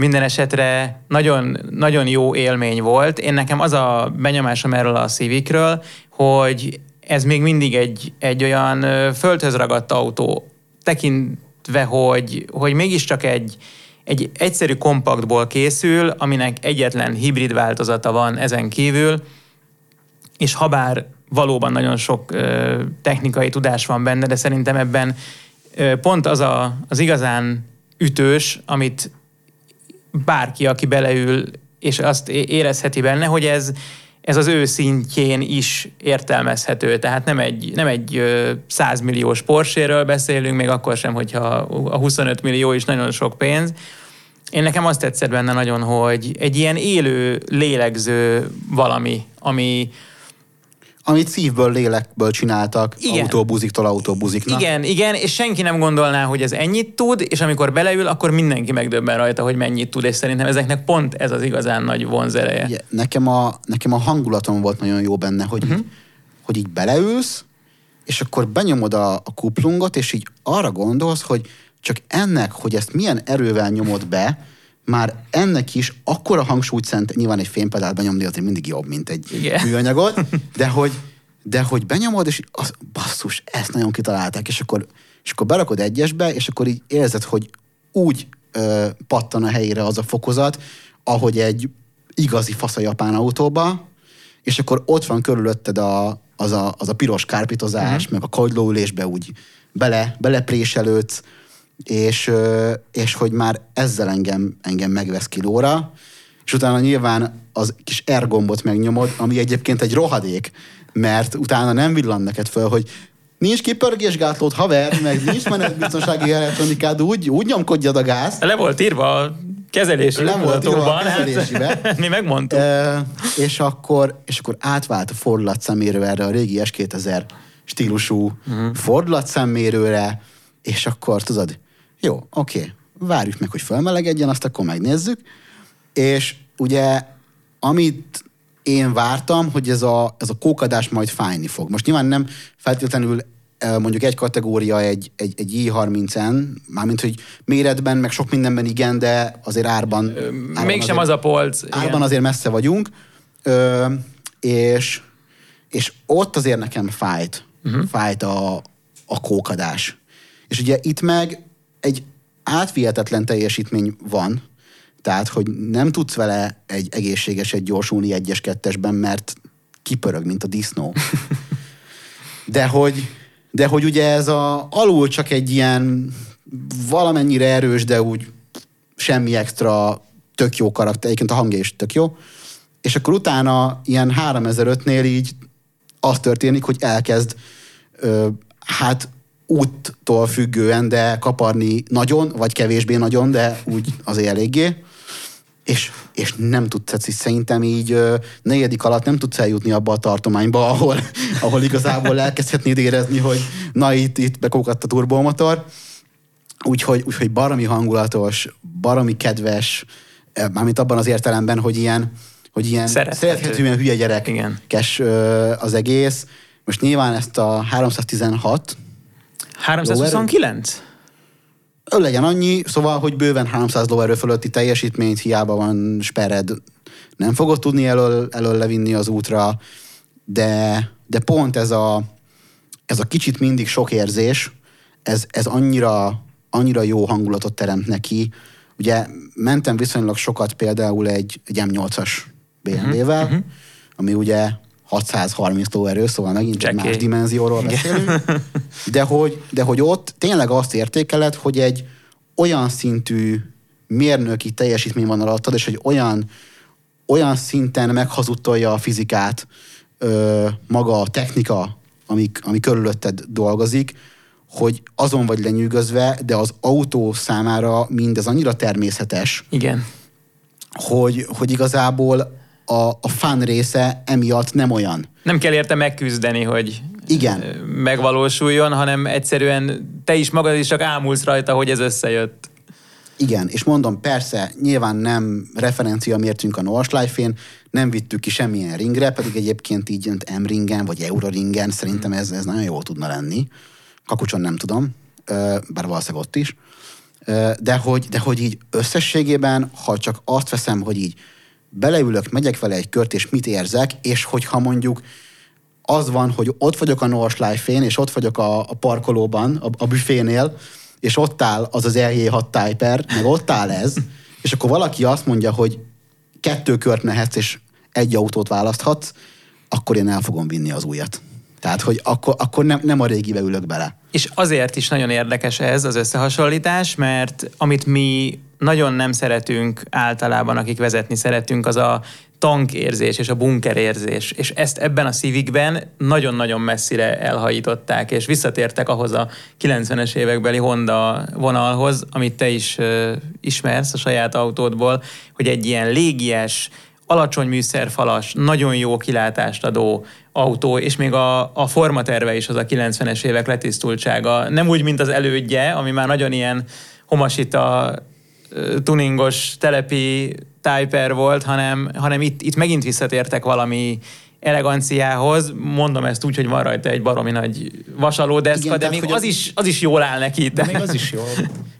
Minden esetre nagyon, nagyon jó élmény volt. Én nekem az a benyomásom erről a Civicről, hogy ez még mindig egy, egy olyan földhöz ragadt autó, tekintve, hogy, hogy mégiscsak egy, egy egyszerű kompaktból készül, aminek egyetlen hibrid változata van ezen kívül, és habár valóban nagyon sok ö, technikai tudás van benne, de szerintem ebben ö, pont az a, az igazán ütős, amit bárki, aki beleül, és azt érezheti benne, hogy ez, ez az ő szintjén is értelmezhető. Tehát nem egy, nem egy ö, 100 milliós Porsche-ről beszélünk, még akkor sem, hogyha a 25 millió is nagyon sok pénz. Én nekem azt tetszett benne nagyon, hogy egy ilyen élő, lélegző valami, ami,
Amit szívből, lélekből csináltak,
Igen.
autóbuziktól autóbuziknak.
Igen, igen, és senki nem gondolná, hogy ez ennyit tud, és amikor beleül, akkor mindenki megdöbben rajta, hogy mennyit tud, és szerintem ezeknek pont ez az igazán nagy vonzereje.
Ugye, nekem, a, nekem a hangulatom volt nagyon jó benne, hogy, uh-huh. így, hogy így beleülsz, és akkor benyomod a, a kuplungot, és így arra gondolsz, hogy csak ennek, hogy ezt milyen erővel nyomod be, már ennek is akkora hangsúlyt szent, nyilván egy fémpedált benyomni azért mindig jobb, mint egy
Igen.
műanyagot, de hogy, de hogy benyomod, és az, basszus, ezt nagyon kitalálták, és akkor, és akkor berakod egyesbe, és akkor így érzed, hogy úgy ö, pattan a helyére az a fokozat, ahogy egy igazi fasz a japán autóba, és akkor ott van körülötted a, az, a, az a piros kárpitozás, meg a kagylóülésbe úgy bele, belepréselődsz, és, és hogy már ezzel engem, engem megvesz kilóra, és utána nyilván az kis R gombot megnyomod, ami egyébként egy rohadék, mert utána nem villan neked föl, hogy nincs kipörgésgátlód, haver, meg nincs menetbiztonsági elektronikád, úgy, úgy nyomkodjad a gázt.
Le volt írva a kezelési
Le volt írva a
mutatóban,
kezelésibe.
Hát, mi megmondtuk.
E, és, akkor, és akkor átvált a fordulatszemérő erre a régi S2000 stílusú uh-huh. fordulatszemmérőre, és akkor tudod, jó, oké, várjuk meg, hogy felmelegedjen, azt akkor megnézzük, és ugye amit én vártam, hogy ez a, ez a kókadás majd fájni fog. Most nyilván nem feltétlenül eh, mondjuk egy kategória egy, egy, egy i30-en, mármint hogy méretben, meg sok mindenben igen, de azért árban... árban
Mégsem az a polc. igen.
Árban azért messze vagyunk, ö, és, és ott azért nekem fájt, uh-huh. fájt a, a kókadás. És ugye itt meg egy átvihetetlen teljesítmény van, tehát, hogy nem tudsz vele egy egészségeset gyorsulni egyes kettesben, mert kipörög, mint a disznó. De hogy, de hogy ugye ez a alul csak egy ilyen valamennyire erős, de úgy semmi extra, tök jó karakter, egyébként a hangja is tök jó, és akkor utána ilyen 3005-nél így az történik, hogy elkezd ö, hát úttól függően, de kaparni nagyon, vagy kevésbé nagyon, de úgy azért eléggé. És, és nem tudsz, tehát szerintem így ö, negyedik alatt nem tudsz eljutni abba a tartományba, ahol, ahol igazából elkezdhetnéd érezni, hogy na itt, itt bekókadt a turbomotor. Úgyhogy, úgyhogy baromi hangulatos, baromi kedves, eh, mármint abban az értelemben, hogy ilyen, hogy ilyen
Szerethető.
szerethetően hülye gyerek
Igen.
az egész. Most nyilván ezt a 316,
329?
ő legyen annyi, szóval, hogy bőven 300 lóerő fölötti teljesítményt, hiába van sperred, nem fogod tudni elől, elől levinni az útra, de, de pont ez a, ez a kicsit mindig sok érzés, ez, ez annyira, annyira jó hangulatot teremt neki. Ugye mentem viszonylag sokat például egy, egy M8-as BMW-vel, uh-huh. ami ugye 630 lóerő, szóval megint csak más dimenzióról beszélünk. De hogy, de hogy ott tényleg azt értékeled, hogy egy olyan szintű mérnöki teljesítmény van alattad, és egy olyan, olyan szinten meghazudtolja a fizikát ö, maga a technika, ami, ami körülötted dolgozik, hogy azon vagy lenyűgözve, de az autó számára mindez annyira természetes,
Igen.
hogy, hogy igazából a, a fán része emiatt nem olyan.
Nem kell érte megküzdeni, hogy
Igen.
megvalósuljon, hanem egyszerűen te is magad is csak ámulsz rajta, hogy ez összejött.
Igen, és mondom, persze, nyilván nem referencia mértünk a Nordschleife-én, nem vittük ki semmilyen ringre, pedig egyébként így M-ringen, vagy Euroringen, szerintem ez, ez nagyon jó tudna lenni. Kakucson nem tudom, bár valószínűleg ott is. De hogy, de hogy így összességében, ha csak azt veszem, hogy így beleülök, megyek vele egy kört, és mit érzek, és hogyha mondjuk az van, hogy ott vagyok a Nordschleife-én, és ott vagyok a, a parkolóban, a, a büfénél, és ott áll az az LJ6 Typer, meg ott áll ez, és akkor valaki azt mondja, hogy kettő kört mehetsz, és egy autót választhatsz, akkor én el fogom vinni az újat. Tehát, hogy akkor, akkor nem, nem a régibe ülök bele.
És azért is nagyon érdekes ez az összehasonlítás, mert amit mi nagyon nem szeretünk általában, akik vezetni szeretünk, az a tankérzés és a bunkerérzés. És ezt ebben a Civicben nagyon-nagyon messzire elhajították, és visszatértek ahhoz a 90-es évekbeli Honda vonalhoz, amit te is uh, ismersz a saját autódból, hogy egy ilyen légies, alacsony műszerfalas, nagyon jó kilátást adó autó, és még a, a formaterve is az a 90-es évek letisztultsága. Nem úgy, mint az elődje, ami már nagyon ilyen homasita tuningos telepi Typer volt, hanem, hanem itt, itt megint visszatértek valami eleganciához. Mondom ezt úgy, hogy van rajta egy baromi nagy vasalódeszka,
Igen,
de
tehát,
még az
az-
is, az is jól áll neki. De
De még az is jó.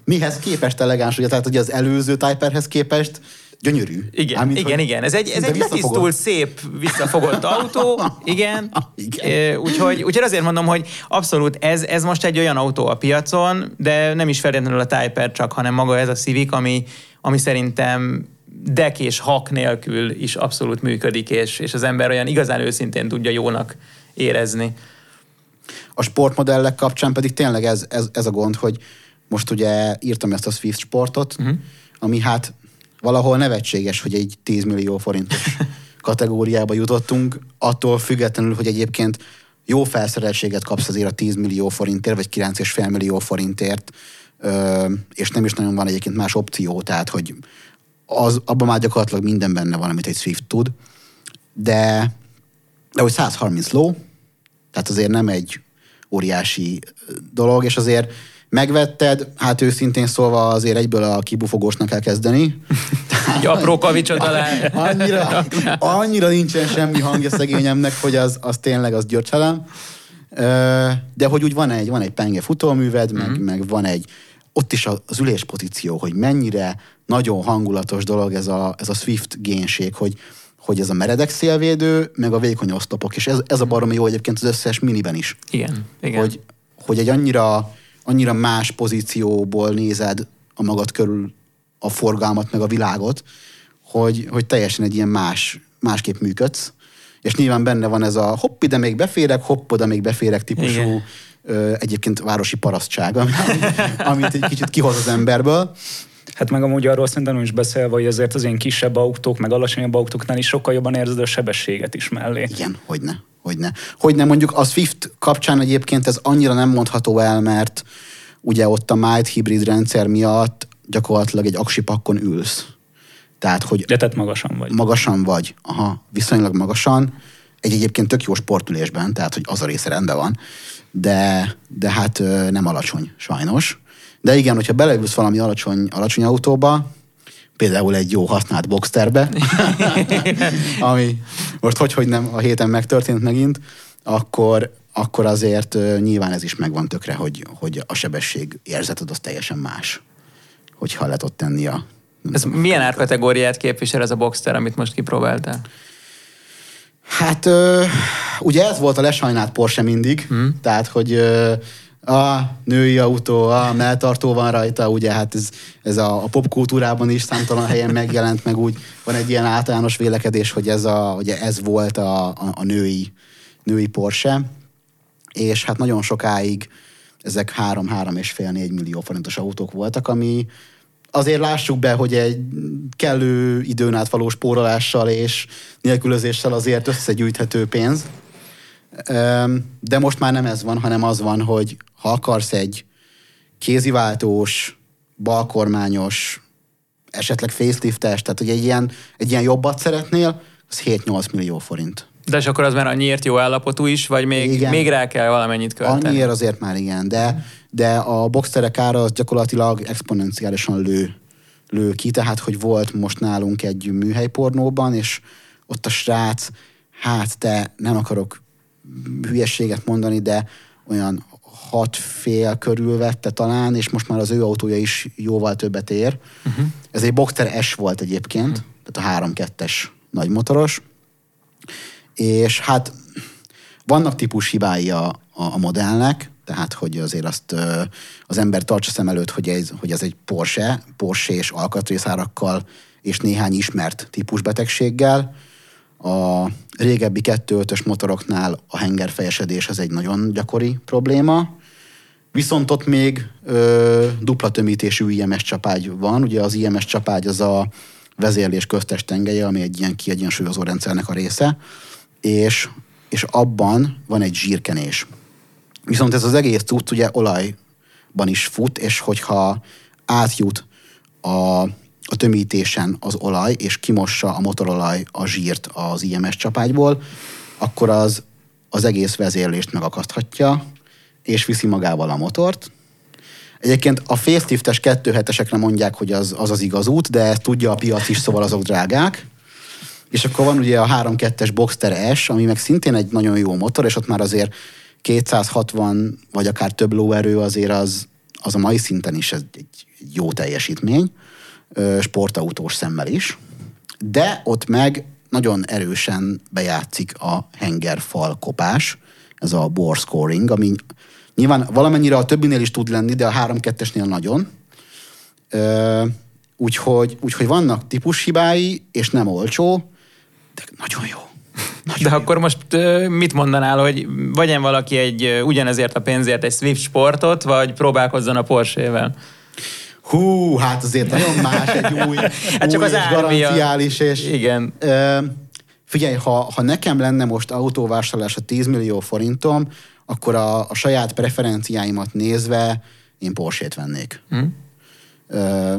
Mihez képest elegáns, ugye, tehát ugye az előző Typerhez képest gyönyörű.
Igen,
Mármint,
igen, igen. Ez egy, ez egy letisztult, szép, visszafogott autó. Igen.
Igen.
Úgyhogy, úgyhogy azért mondom, hogy abszolút ez, ez most egy olyan autó a piacon, de nem is feltétlenül a Typer csak, hanem maga ez a Civic, ami, ami szerintem dek és hak nélkül is abszolút működik, és, és az ember olyan igazán őszintén tudja jónak érezni.
A sportmodellek kapcsán pedig tényleg ez, ez, ez a gond, hogy most ugye írtam ezt a Swift sportot, uh-huh. ami hát valahol nevetséges, hogy egy 10 millió forintos kategóriába jutottunk, attól függetlenül, hogy egyébként jó felszereltséget kapsz azért a 10 millió forintért, vagy 9,5 millió forintért, és nem is nagyon van egyébként más opció, tehát hogy az, abban már gyakorlatilag minden benne van, amit egy Swift tud, de, de hogy 130 ló, tehát azért nem egy óriási dolog, és azért megvetted, hát őszintén szólva azért egyből a kibufogósnak kell kezdeni.
Egy apró kavicsot alá.
annyira, annyira nincsen semmi hangja szegényemnek, hogy az, az tényleg az györcselem. De hogy úgy van egy, van egy penge futóműved, meg,
Mhm.
meg van egy, ott is az üléspozíció, hogy mennyire nagyon hangulatos dolog ez a, ez a Swift génség, hogy, hogy ez a meredek szélvédő, meg a vékony oszlopok, és ez, ez a baromi jó egyébként az összes miniben is.
Igen, igen.
Hogy, hogy egy annyira, annyira más pozícióból nézed a magad körül a forgalmat, meg a világot, hogy, hogy teljesen egy ilyen más, másképp működsz. És nyilván benne van ez a hopp, ide még beférek, hopp, oda még beférek típusú
Igen.
ö, egyébként városi parasztság, ami- amit egy kicsit kihoz az emberből.
Hát meg amúgy arról szerintem is beszélve, hogy azért az ilyen kisebb autók, meg alacsonyabb autóknál is sokkal jobban érzed a sebességet is mellé.
Igen, hogyne, hogyne. Hogyne mondjuk a Swift kapcsán egyébként ez annyira nem mondható el, mert ugye ott a Might hibrid rendszer miatt gyakorlatilag egy aksipakkon ülsz. Tehát, hogy
De tehát magasan vagy.
magasan vagy, aha, viszonylag magasan, egy egyébként tök jó sportülésben, tehát, hogy az a része rendben van, de, de hát nem alacsony, sajnos. De igen, hogyha beleülsz valami alacsony, alacsony autóba, például egy jó használt Boxsterbe, ami most hogy, hogy nem a héten megtörtént megint, akkor, akkor azért nyilván ez is megvan tökre, hogy, hogy a sebesség érzeted az teljesen más, hogyha le tudod tenni a...
Ez
tudom,
milyen árkategóriát képvisel ez a Boxster, amit most kipróbáltál?
Hát ö, ugye ez volt a lesajnált Porsche mindig, hmm. tehát hogy ö, a női autó, a melltartó van rajta, ugye hát ez, ez a, a popkultúrában is számtalan helyen megjelent, meg úgy van egy ilyen általános vélekedés, hogy ez, a, ugye ez volt a, a, a női, női Porsche, és hát nagyon sokáig ezek 3-3,5-4 millió forintos autók voltak, ami azért lássuk be, hogy egy kellő időn át való spórolással és nélkülözéssel azért összegyűjthető pénz. De most már nem ez van, hanem az van, hogy ha akarsz egy kéziváltós, balkormányos, esetleg faceliftes, tehát hogy egy ilyen, egy ilyen jobbat szeretnél, az 7-8 millió forint.
De és akkor az már annyiért jó állapotú is, vagy még, igen. még rá kell valamennyit költeni?
Annyiért azért már igen, de, de a boxterek ára az gyakorlatilag exponenciálisan lő, lő ki, tehát hogy volt most nálunk egy műhelypornóban, és ott a srác, hát te nem akarok hülyességet mondani, de olyan hat fél körül vette talán, és most már az ő autója is jóval többet ér. Uh-huh. Ez egy Boxster S volt egyébként, uh-huh. tehát a 3-2-es nagymotoros. És hát vannak típus hibái a, a, a modellnek, tehát hogy azért azt az ember tartsa szem előtt, hogy ez, hogy ez egy Porsche, Porsche és alkatrészárakkal és néhány ismert típusbetegséggel, a régebbi 2.5-ös motoroknál a hengerfejesedés az egy nagyon gyakori probléma, viszont ott még ö, dupla tömítésű IMS csapágy van. Ugye az IMS csapágy az a vezérlés köztes tengelye, ami egy ilyen kiegyensúlyozó rendszernek a része, és, és abban van egy zsírkenés. Viszont ez az egész tud ugye olajban is fut, és hogyha átjut a a tömítésen az olaj, és kimossa a motorolaj a zsírt az IMS csapágyból, akkor az az egész vezérlést megakaszthatja, és viszi magával a motort. Egyébként a faceliftes 2.7-esekre mondják, hogy az, az az igaz út, de tudja a piac is, szóval azok drágák. És akkor van ugye a 3.2-es Boxster S, ami meg szintén egy nagyon jó motor, és ott már azért 260 vagy akár több lóerő azért az, az a mai szinten is egy, egy jó teljesítmény sportautós szemmel is, de ott meg nagyon erősen bejátszik a hengerfal kopás, ez a bore scoring, ami nyilván valamennyire a többinél is tud lenni, de a 3-2-esnél nagyon. Úgyhogy, úgyhogy vannak típushibái, és nem olcsó, de nagyon jó.
Nagyon de jó. akkor most mit mondanál, hogy vegyen valaki egy ugyanezért a pénzért egy Swift sportot, vagy próbálkozzon a Porsche-vel?
Hú, hát azért nagyon más egy új, hát csak új az és garanciális. És,
Igen.
Ö, figyelj, ha, ha nekem lenne most autóvásárlás a 10 millió forintom, akkor a, a saját preferenciáimat nézve én Porsche-t vennék. Hmm. Ö,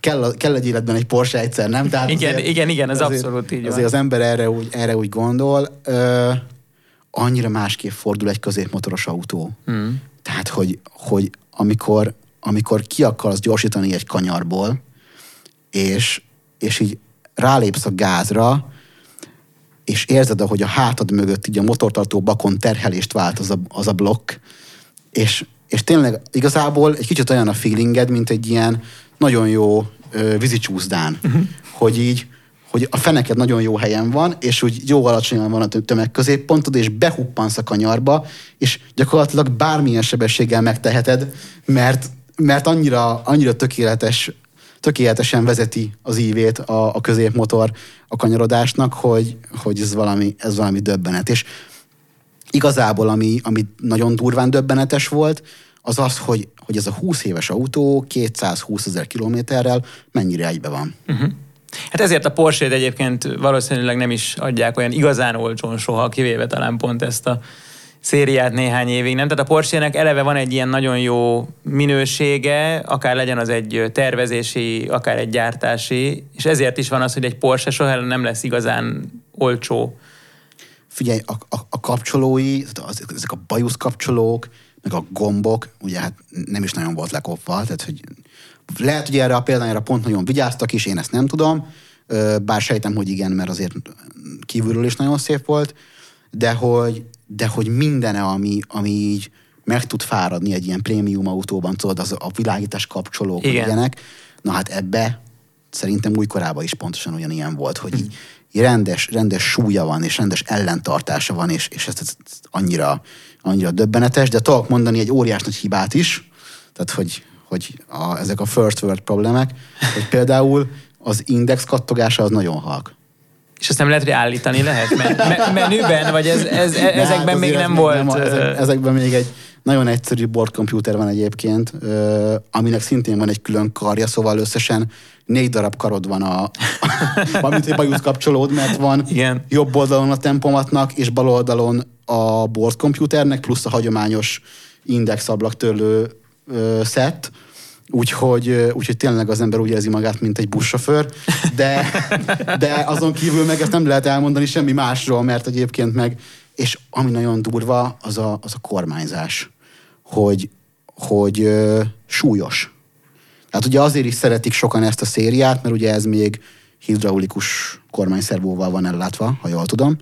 kell, kell egy életben egy Porsche egyszer, nem?
Tehát igen, azért, igen, igen, ez azért, abszolút így
Azért az ember erre úgy, erre úgy gondol. Ö, annyira másképp fordul egy középmotoros autó. Hmm. Tehát, hogy, hogy amikor amikor ki akarsz gyorsítani egy kanyarból, és, és így rálépsz a gázra, és érzed, hogy a hátad mögött így a motortartó bakon terhelést vált az a, az a blokk, és, és tényleg igazából egy kicsit olyan a feelinged, mint egy ilyen nagyon jó ö, vízicsúszdán, uh-huh. hogy így hogy a feneked nagyon jó helyen van, és úgy jó alacsonyan van a tömeg középpontod, és behuppansz a kanyarba, és gyakorlatilag bármilyen sebességgel megteheted, mert mert annyira, annyira tökéletes, tökéletesen vezeti az ívét a, a középmotor a kanyarodásnak, hogy, hogy ez, valami, ez valami döbbenet. És igazából, ami, ami nagyon durván döbbenetes volt, az az, hogy, hogy ez a 20 éves autó 220 ezer kilométerrel mennyire egybe van. Uh-huh.
Hát ezért a porsche egyébként valószínűleg nem is adják olyan igazán olcsón soha, kivéve talán pont ezt a szériát néhány évig, nem? Tehát a Porsche-nek eleve van egy ilyen nagyon jó minősége, akár legyen az egy tervezési, akár egy gyártási, és ezért is van az, hogy egy Porsche soha nem lesz igazán olcsó.
Figyelj, a, a, a kapcsolói, az, ezek a bajusz kapcsolók, meg a gombok, ugye hát nem is nagyon volt lekopva, tehát hogy lehet, hogy erre a példájára pont nagyon vigyáztak is, én ezt nem tudom, bár sejtem, hogy igen, mert azért kívülről is nagyon szép volt, de hogy, de hogy mindene, ami, ami így meg tud fáradni egy ilyen prémium autóban, tudod, az a világítás kapcsolók, ilyenek, na hát ebbe szerintem újkorában is pontosan ugyanilyen volt, hogy így, rendes, rendes súlya van, és rendes ellentartása van, és, és ez, ez, ez annyira, annyira döbbenetes, de tudok mondani egy óriás nagy hibát is, tehát hogy, hogy a, ezek a first world problémák, hogy például az index kattogása az nagyon halk.
És azt nem lehet, hogy állítani lehet men- me- menüben, vagy ez, ez,
Ne,
ezekben
hát
még nem
ez
volt...
Nem, ezek, ezekben még egy nagyon egyszerű bordkomputer van egyébként, aminek szintén van egy külön karja, szóval összesen négy darab karod van a, amit egy bajusz kapcsolód, mert van
Igen.
jobb oldalon a tempomatnak, és bal oldalon a bordkomputernek, plusz a hagyományos indexablaktörlő ö, szett, Úgyhogy, úgyhogy tényleg az ember úgy érzi magát, mint egy buszsofőr, de, de azon kívül meg ezt nem lehet elmondani semmi másról, mert egyébként meg, és ami nagyon durva, az a, az a kormányzás, hogy, hogy ö, súlyos. Tehát ugye azért is szeretik sokan ezt a szériát, mert ugye ez még hidraulikus kormányszervóval van ellátva, ha jól tudom,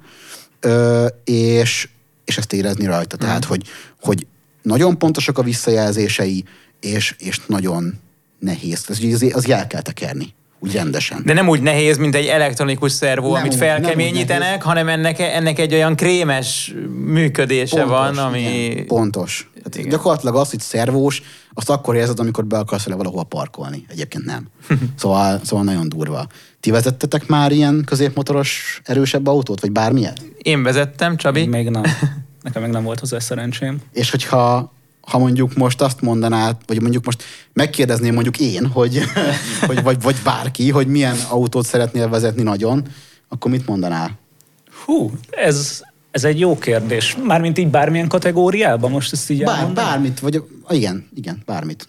ö, és, és ezt érezni rajta. Tehát, hogy, hogy nagyon pontosak a visszajelzései, és, és nagyon nehéz. Ez, az, az el kell tekerni, úgy rendesen.
De nem úgy nehéz, mint egy elektronikus szervó,
Nem
amit felkeményítenek, hanem ennek, ennek egy olyan krémes működése van, ami...
igen, pontos. Hát
Igen.
gyakorlatilag az, hogy szervós, azt akkor érzed, amikor be akarsz vele valahol parkolni. Egyébként nem. Szóval, szóval nagyon durva. Ti vezettetek már ilyen középmotoros erősebb autót, vagy bármilyen?
Én vezettem, Csabi.
Még nem. Nekem még nem volt hozzá szerencsém.
És hogyha ha mondjuk most azt mondanád, vagy mondjuk most megkérdezném mondjuk én, hogy, hogy vagy, vagy bárki, hogy milyen autót szeretnél vezetni nagyon, akkor mit mondanál?
Hú, ez, ez egy jó kérdés. Mármint így bármilyen kategóriában, most ezt így
Bár, bármit, vagy igen, igen, bármit.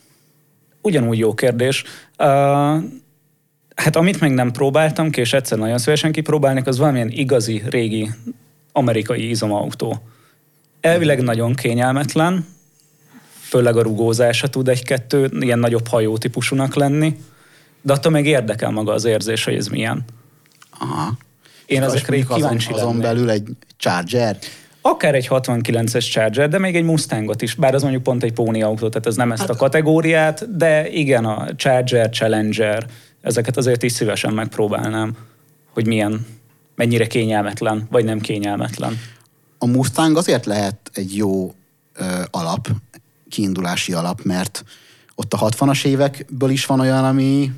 Ugyanúgy jó kérdés. Uh, hát amit még nem próbáltam ki, és egyszer nagyon szívesen kipróbálnék, az valamilyen igazi, régi amerikai izomautó. Elvileg nagyon kényelmetlen, főleg a rugózása tud egy-kettő, ilyen nagyobb hajó típusúnak lenni, de attól még érdekel maga az érzés, hogy ez milyen.
Aha.
Én ezekre így
azon,
kíváncsi
azon
lennék.
belül egy Charger.
Akár egy 69-es Charger, de még egy Mustangot is, bár az mondjuk pont egy póni autó, tehát ez nem ezt
Hát-
a kategóriát, de igen, a Charger, Challenger, ezeket azért is szívesen megpróbálnám, hogy milyen, mennyire kényelmetlen, vagy nem kényelmetlen.
A Mustang azért lehet egy jó ö, alap, kiindulási alap, mert ott a 60-as évekből is van olyan, ami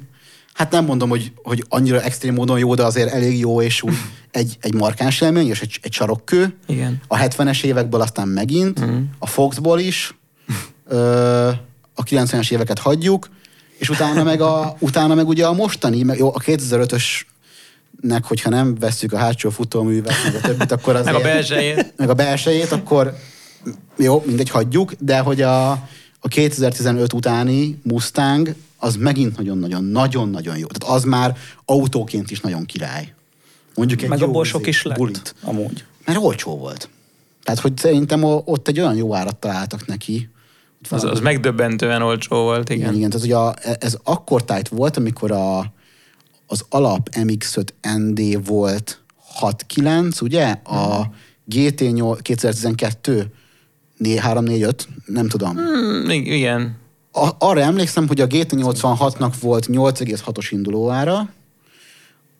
hát nem mondom, hogy, hogy annyira extrém módon jó, de azért elég jó, és úgy egy, egy markáns élmény, és egy, egy sarokkő.
Igen.
A 70-es évekből aztán megint, mm. a Foxból is, ö, a 90-es éveket hagyjuk, és utána meg, a, utána meg ugye a mostani, meg, jó, a 2005-ösnek, hogyha nem vesszük a hátsó futóművet, meg a többit, akkor azért...
Meg a belsejét.
Meg a belsejét, akkor jó, mindegy, hagyjuk, de hogy a, a 2015 utáni Mustang, az megint nagyon-nagyon, nagyon-nagyon jó. Tehát az már autóként is nagyon király. Mondjuk egy
Meg
jó
abból sok
izé,
is lett,
Bulit.
amúgy.
Mert olcsó volt. Tehát, hogy szerintem ott egy olyan jó árat találtak neki.
Az, az megdöbbentően olcsó volt, igen.
igen, igen. Tehát, hogy a, ez akkor tájt volt, amikor a, az alap MX-5 ND volt 6.9, ugye? A GT8 2012 345, nem tudom.
Hmm, ig- igen.
A, arra emlékszem, hogy a GT86-nak volt 8,6-os indulóára,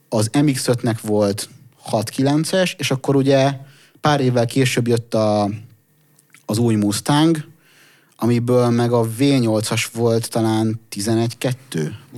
az MX-5-nek volt 6.9-es, és akkor ugye pár évvel később jött a, az új Mustang, amiből meg a V8-as volt talán 11-2.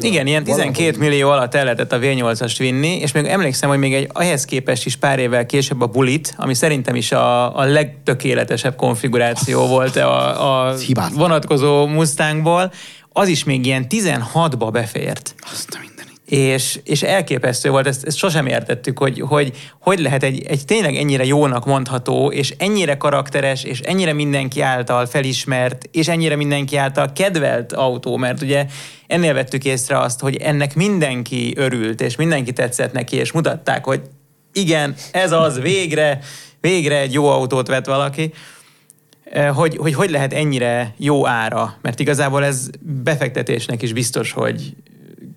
Igen, ilyen 12 millió alatt el lehetett a V8-ast vinni, és még emlékszem, hogy még egy ehhez képest is pár évvel később a Bulit, ami szerintem is a, a legtökéletesebb konfiguráció volt a, a
hibátlan.
vonatkozó Mustangból, az is még ilyen 16-ba befért.
Azt a.
És, és elképesztő volt, ezt, ezt sosem értettük, hogy, hogy hogy lehet egy, egy tényleg ennyire jónak mondható, és ennyire karakteres, és ennyire mindenki által felismert, és ennyire mindenki által kedvelt autó, mert ugye ennél vettük észre azt, hogy ennek mindenki örült, és mindenki tetszett neki, és mutatták, hogy igen, ez az, végre, végre egy jó autót vett valaki. Eh, hogy, hogy hogy lehet ennyire jó ára, mert igazából ez befektetésnek is biztos, hogy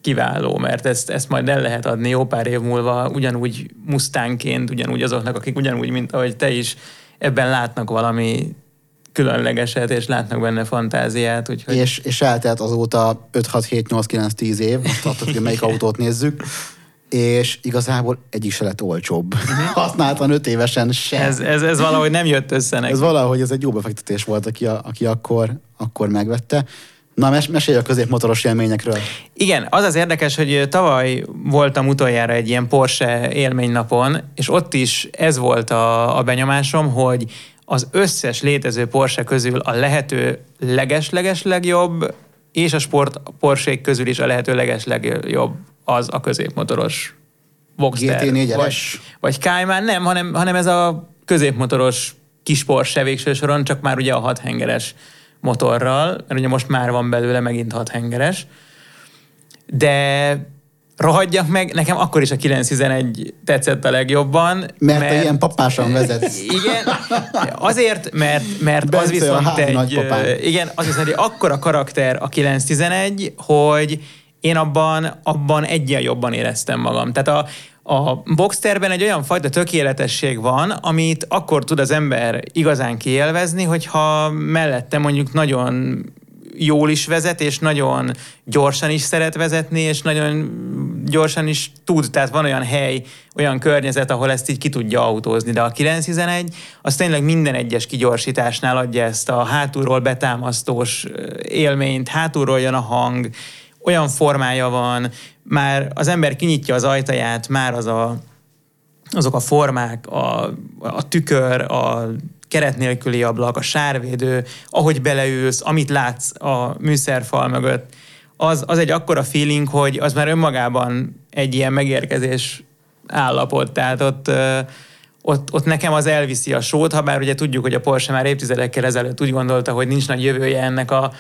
kiváló, mert ezt, ezt majd el lehet adni jó pár év múlva ugyanúgy Mustangként, ugyanúgy azoknak, akik ugyanúgy, mint ahogy te is ebben látnak valami különlegeset, és látnak benne fantáziát. Úgyhogy...
És, és eltelt azóta 5, 6, 7, 8, 9, 10 év, most attól, hogy melyik autót nézzük, és igazából egyik se lett olcsóbb. Használtan 5 évesen se.
Ez, ez, ez valahogy nem jött össze neki.
Ez valahogy ez egy jó befektetés volt, aki, a, aki akkor, akkor megvette. Na, mes, mesélj a középmotoros élményekről.
Igen, az az érdekes, hogy tavaly voltam utoljára egy ilyen Porsche élménynapon, és ott is ez volt a, a benyomásom, hogy az összes létező Porsche közül a lehető leges-leges legjobb, és a sport Porsche közül is a lehető leges legjobb az a középmotoros Boxster.
GT4
vagy, vagy Cayman, nem, hanem, hanem ez a középmotoros kis Porsche végső soron, csak már ugye a hat hengeres motorral, mert ugye most már van belőle megint hat hengeres. De rohadjak meg, nekem akkor is a 911 tetszett a legjobban.
Mert, mert ilyen papásan vezet.
Igen, azért, mert, mert az viszont egy... Igen, az viszont egy akkora karakter a 911, hogy én abban, abban egyen jobban éreztem magam. Tehát a, a Boxsterben egy olyan fajta tökéletesség van, amit akkor tud az ember igazán kielvezni, hogyha mellette mondjuk nagyon jól is vezet, és nagyon gyorsan is szeret vezetni, és nagyon gyorsan is tud, tehát van olyan hely, olyan környezet, ahol ezt így ki tudja autózni. De a 911 az tényleg minden egyes kigyorsításnál adja ezt a hátulról betámasztós élményt, hátulról jön a hang, olyan formája van, már az ember kinyitja az ajtaját, már az a, azok a formák, a, a tükör, a keret nélküli ablak, a sárvédő, ahogy beleülsz, amit látsz a műszerfal mögött, az, az egy akkora feeling, hogy az már önmagában egy ilyen megérkezés állapot. Tehát ott, ott, ott nekem az elviszi a sót, ha bár ugye tudjuk, hogy a Porsche már évtizedekkel ezelőtt úgy gondolta, hogy nincs nagy jövője ennek a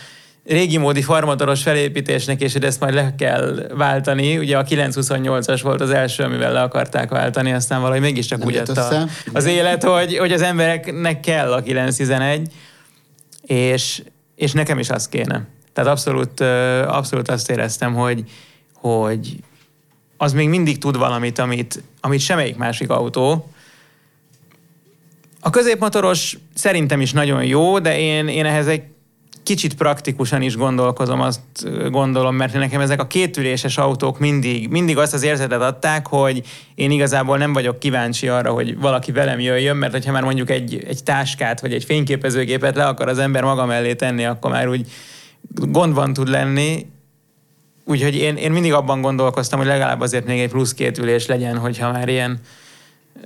régi módi farmatoros felépítésnek, és ezt majd le kell váltani. Ugye a 928-as volt az első, amivel le akarták váltani, aztán valahogy mégiscsak Nem úgy jött a, az élet, hogy, hogy az embereknek kell a 911, és, és nekem is az kéne. Tehát abszolút, abszolút azt éreztem, hogy, hogy az még mindig tud valamit, amit, amit semmelyik másik autó. A középmotoros szerintem is nagyon jó, de én, én ehhez egy kicsit praktikusan is gondolkozom, azt gondolom, mert nekem ezek a kétüléses autók mindig, mindig azt az érzetet adták, hogy én igazából nem vagyok kíváncsi arra, hogy valaki velem jöjjön, mert hogyha már mondjuk egy, egy táskát vagy egy fényképezőgépet le akar az ember maga mellé tenni, akkor már úgy gondban tud lenni, Úgyhogy én, én mindig abban gondolkoztam, hogy legalább azért még egy plusz két ülés legyen, hogyha már ilyen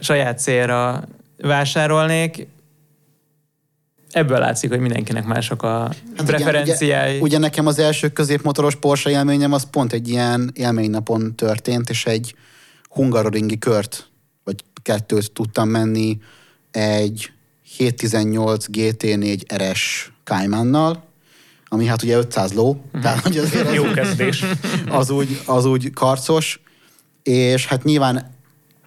saját célra vásárolnék ebből látszik, hogy mindenkinek mások a hát preferenciái.
Ugye, ugye nekem az első középmotoros Porsche élményem az pont egy ilyen élménynapon történt, és egy hungaroringi kört, vagy kettőt tudtam menni egy 718 GT4 RS Caymannal, ami hát ugye 500 ló, uh-huh. tehát hogy azért az,
Jó kezdés.
Az úgy, az úgy karcos, és hát nyilván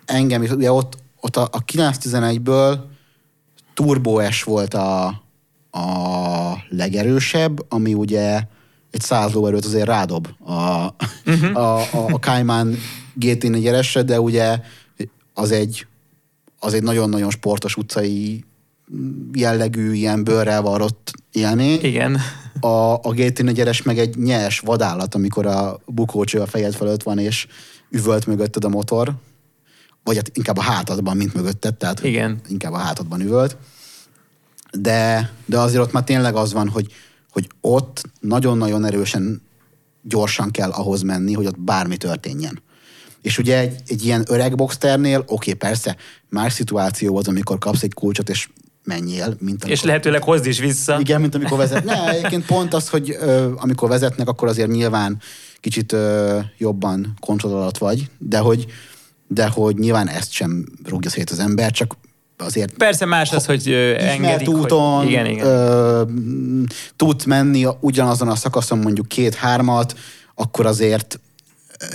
engem is, ugye ott, ott a, a 911-ből Turbo S volt a, a legerősebb, ami ugye egy száz lóerőt azért rádob a, uh-huh. a, a, a Cayman GT4 de ugye az egy, az egy nagyon-nagyon sportos utcai jellegű, ilyen bőrrel varrott élmény.
Igen.
A, a GT4 meg egy nyers vadállat, amikor a bukócső a fejed fölött van, és üvölt mögötted a motor vagy hát inkább a hátadban, mint mögötted, tehát
Igen.
inkább a hátadban üvölt. De, de azért ott már tényleg az van, hogy, hogy ott nagyon-nagyon erősen gyorsan kell ahhoz menni, hogy ott bármi történjen. És ugye egy, egy ilyen öreg boxternél, oké, okay, persze, más szituáció az, amikor kapsz egy kulcsot, és menjél. Mint amikor,
és lehetőleg hozd is vissza.
Igen, mint amikor vezet. Ne, egyébként pont az, hogy ö, amikor vezetnek, akkor azért nyilván kicsit ö, jobban kontroll alatt vagy, de hogy de hogy nyilván ezt sem rúgja szét az ember, csak azért...
Persze más az, hogy engedik,
úton
hogy... Igen, igen.
Ö, tudsz menni ugyanazon a szakaszon mondjuk két-hármat, akkor azért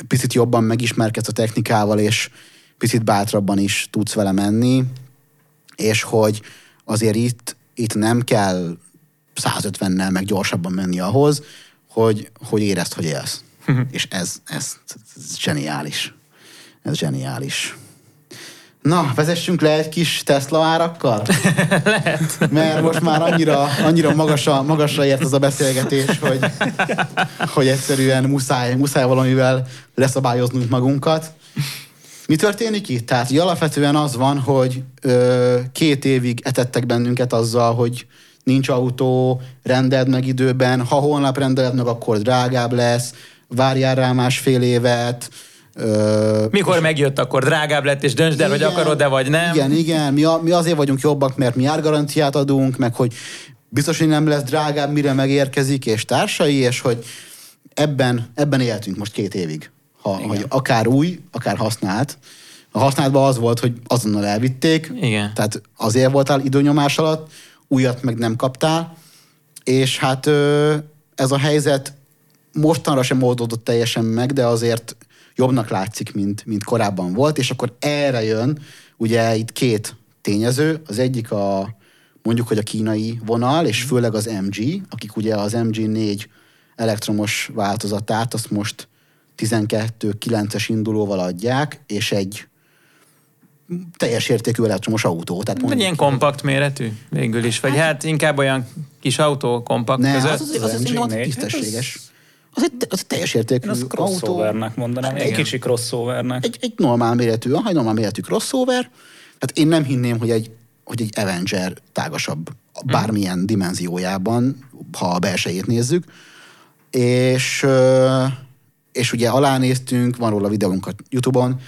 picit jobban megismerkedsz a technikával, és picit bátrabban is tudsz vele menni, és hogy azért itt, itt nem kell 150-nel meg gyorsabban menni ahhoz, hogy, hogy érezd, hogy élsz. és ez, ez, ez zseniális ez zseniális. Na, vezessünk le egy kis Tesla árakkal? Lehet. Mert most már annyira, annyira magasra, magasra ért az a beszélgetés, hogy, hogy egyszerűen muszáj, muszáj valamivel leszabályoznunk magunkat. Mi történik itt? Tehát ugye alapvetően az van, hogy ö, két évig etettek bennünket azzal, hogy nincs autó, rendeld meg időben, ha holnap rendeled meg, akkor drágább lesz, várjál rá másfél évet,
Ö, Mikor megjött, akkor drágább lett, és döntsd el, igen, hogy akarod-e, vagy nem.
Igen, igen. Mi, a, mi azért vagyunk jobbak, mert mi árgaranciát adunk, meg hogy biztos, hogy nem lesz drágább, mire megérkezik, és társai, és hogy ebben, ebben éltünk most két évig. Ha, hogy akár új, akár használt. A használatban az volt, hogy azonnal elvitték.
Igen.
Tehát azért voltál időnyomás alatt, újat meg nem kaptál. És hát ez a helyzet mostanra sem oldódott teljesen meg, de azért jobbnak látszik, mint, mint korábban volt, és akkor erre jön ugye itt két tényező, az egyik a mondjuk, hogy a kínai vonal, és főleg az MG, akik ugye az MG4 elektromos változatát azt most 12-9-es indulóval adják, és egy teljes értékű elektromos autó. Tehát
mondjuk, ilyen kompakt méretű végül is, vagy hát, hát inkább olyan kis autó kompakt
ne, között? Az, az, az, az, az, az tisztességes. Hát az egy, az egy teljes értékű Én
azt crossovernek mondanám, hát, egy kicsi crossovernek.
Egy, egy normál méretű, egy normál méretű crossover. Hát én nem hinném, hogy egy, hogy egy Avenger tágasabb bármilyen hmm. dimenziójában, ha a belsejét nézzük. És, és ugye alánéztünk, van róla videónk a Youtube-on,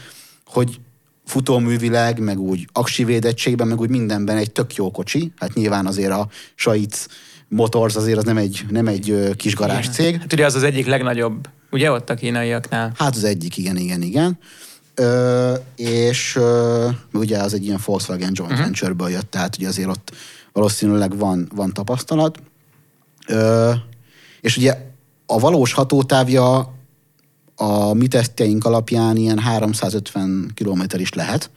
hogy futóművileg, meg úgy aksi védettségben, meg úgy mindenben egy tök jó kocsi. Hát nyilván azért a Saic Motors azért az nem egy, nem egy kis garázs cég.
Hát ugye az az egyik legnagyobb, ugye ott a kínaiaknál?
Hát az egyik, igen, igen, igen. Ö, és ö, ugye az egy ilyen Volkswagen joint uh-huh. venture-ből jött, tehát ugye azért ott valószínűleg van, van tapasztalat. Ö, és ugye a valós hatótávja a mi tesztjeink alapján ilyen 350 km is lehet.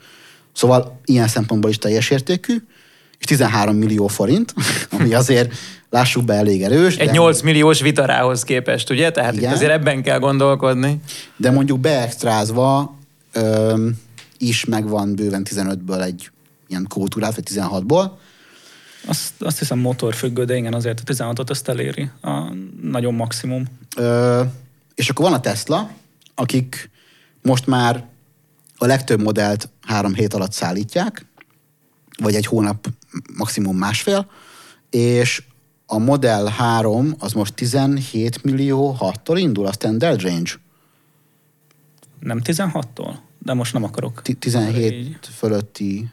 Szóval ilyen szempontból is teljes értékű, és 13 millió forint, ami azért lássuk be elég erős.
Egy de... 8 milliós vitarához képest, ugye? Tehát Igen. itt azért ebben kell gondolkodni.
De mondjuk beextrázva öm, is megvan bőven 15-ből egy ilyen kultúrát, vagy 16-ból.
Azt, azt hiszem motorfüggő, de igen, azért a 16-ot azt eléri a nagyon maximum.
Ö, és akkor van a Tesla, akik most már a legtöbb modellt három hét alatt szállítják, vagy egy hónap, maximum másfél, és a Model 3 az most 17 millió 6-tól indul a standard range.
Nem 16-tól? De most nem akarok.
17 így. fölötti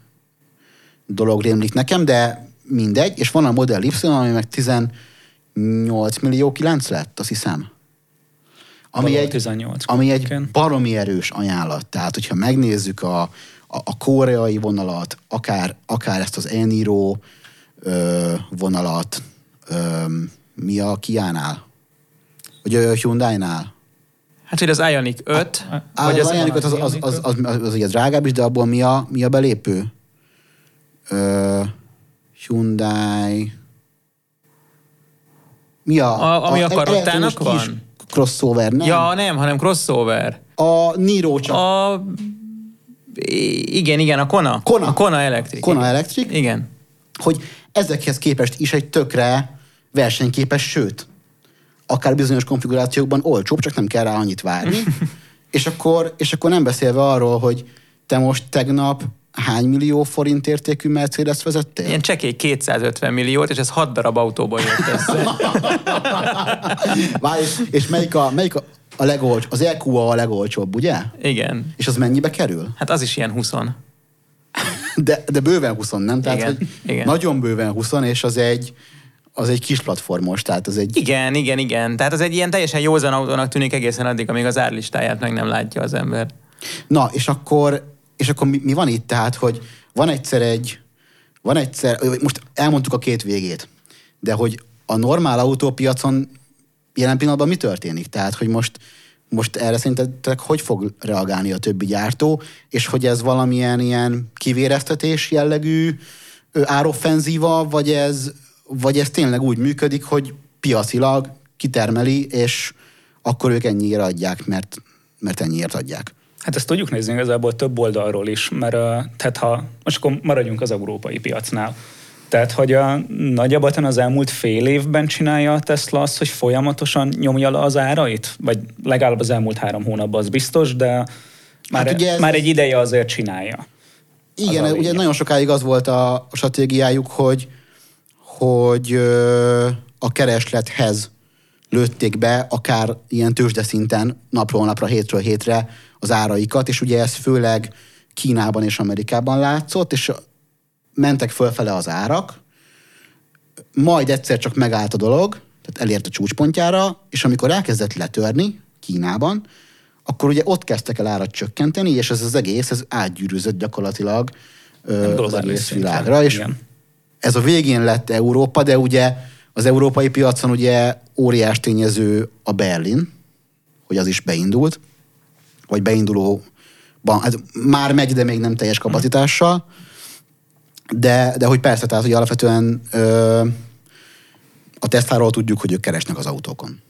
dolog rémlik nekem, de mindegy, és van a Model Y, ami meg 18 millió 9 lett, azt hiszem. Ami egy, 18 ami egy baromi erős ajánlat. Tehát, hogyha megnézzük a, a, a koreai vonalat, akár, akár ezt az Eniro ö, vonalat, ö, mi a Kiánál? Vagy a Hyundai-nál?
Hát, hogy az Ioniq 5, a, vagy
az, az Ioniq 5 az, az, az, az, az, az, az ugye drágább is, de abból mi a, mi a belépő? Ö, Hyundai... Mi a...
a ami a, a karottának van?
crossover, nem?
Ja, nem, hanem crossover.
A Niro csak.
A... Igen, igen, a Kona.
Kona.
A Kona Electric.
Kona Electric.
Igen.
Hogy ezekhez képest is egy tökre versenyképes, sőt, akár bizonyos konfigurációkban olcsóbb, csak nem kell rá annyit várni. és, akkor, és akkor nem beszélve arról, hogy te most tegnap hány millió forint értékű Mercedes vezettél?
Ilyen csekély 250 milliót, és ez 6 darab autóból jött össze.
Várj, és, és melyik a, melyik a, a legolcsóbb? Az EQA a legolcsóbb, ugye?
Igen.
És az mennyibe kerül?
Hát az is ilyen 20.
De, de bőven 20, nem? Tehát,
igen,
hogy
igen.
Nagyon bőven 20, és az egy, az egy kis platformos, tehát az egy...
Igen, igen, igen. Tehát az egy ilyen teljesen józan autónak tűnik egészen addig, amíg az árlistáját meg nem látja az ember.
Na, és akkor és akkor mi, mi van itt? Tehát, hogy van egyszer egy, van egyszer, most elmondtuk a két végét, de hogy a normál autópiacon jelen pillanatban mi történik? Tehát, hogy most, most erre szerintetek hogy fog reagálni a többi gyártó, és hogy ez valamilyen ilyen kivéreztetés jellegű ároffenzíva, vagy ez, vagy ez tényleg úgy működik, hogy piacilag kitermeli, és akkor ők ennyiért adják, mert, mert ennyiért adják.
Hát ezt tudjuk nézni igazából több oldalról is, mert tehát ha, most akkor maradjunk az európai piacnál. Tehát, hogy a nagyjából az elmúlt fél évben csinálja a Tesla azt, hogy folyamatosan nyomja le az árait? Vagy legalább az elmúlt három hónapban az biztos, de már, hát ugye ez már egy ideje azért csinálja.
Igen, ugye lényeg. nagyon sokáig az volt a stratégiájuk, hogy, hogy a kereslethez lőtték be, akár ilyen tőzsdeszinten napról napra, hétről hétre az áraikat, és ugye ez főleg Kínában és Amerikában látszott, és mentek fölfele az árak, majd egyszer csak megállt a dolog, tehát elért a csúcspontjára, és amikor elkezdett letörni Kínában, akkor ugye ott kezdtek el árat csökkenteni, és ez az egész, ez átgyűrűzött gyakorlatilag ö, az egész világra, és igen. ez a végén lett Európa, de ugye az európai piacon ugye óriás tényező a Berlin, hogy az is beindult, vagy beindulóban, hát már megy, de még nem teljes kapacitással, de, de hogy persze, tehát hogy alapvetően ö, a Tesláról tudjuk, hogy ők keresnek az autókon.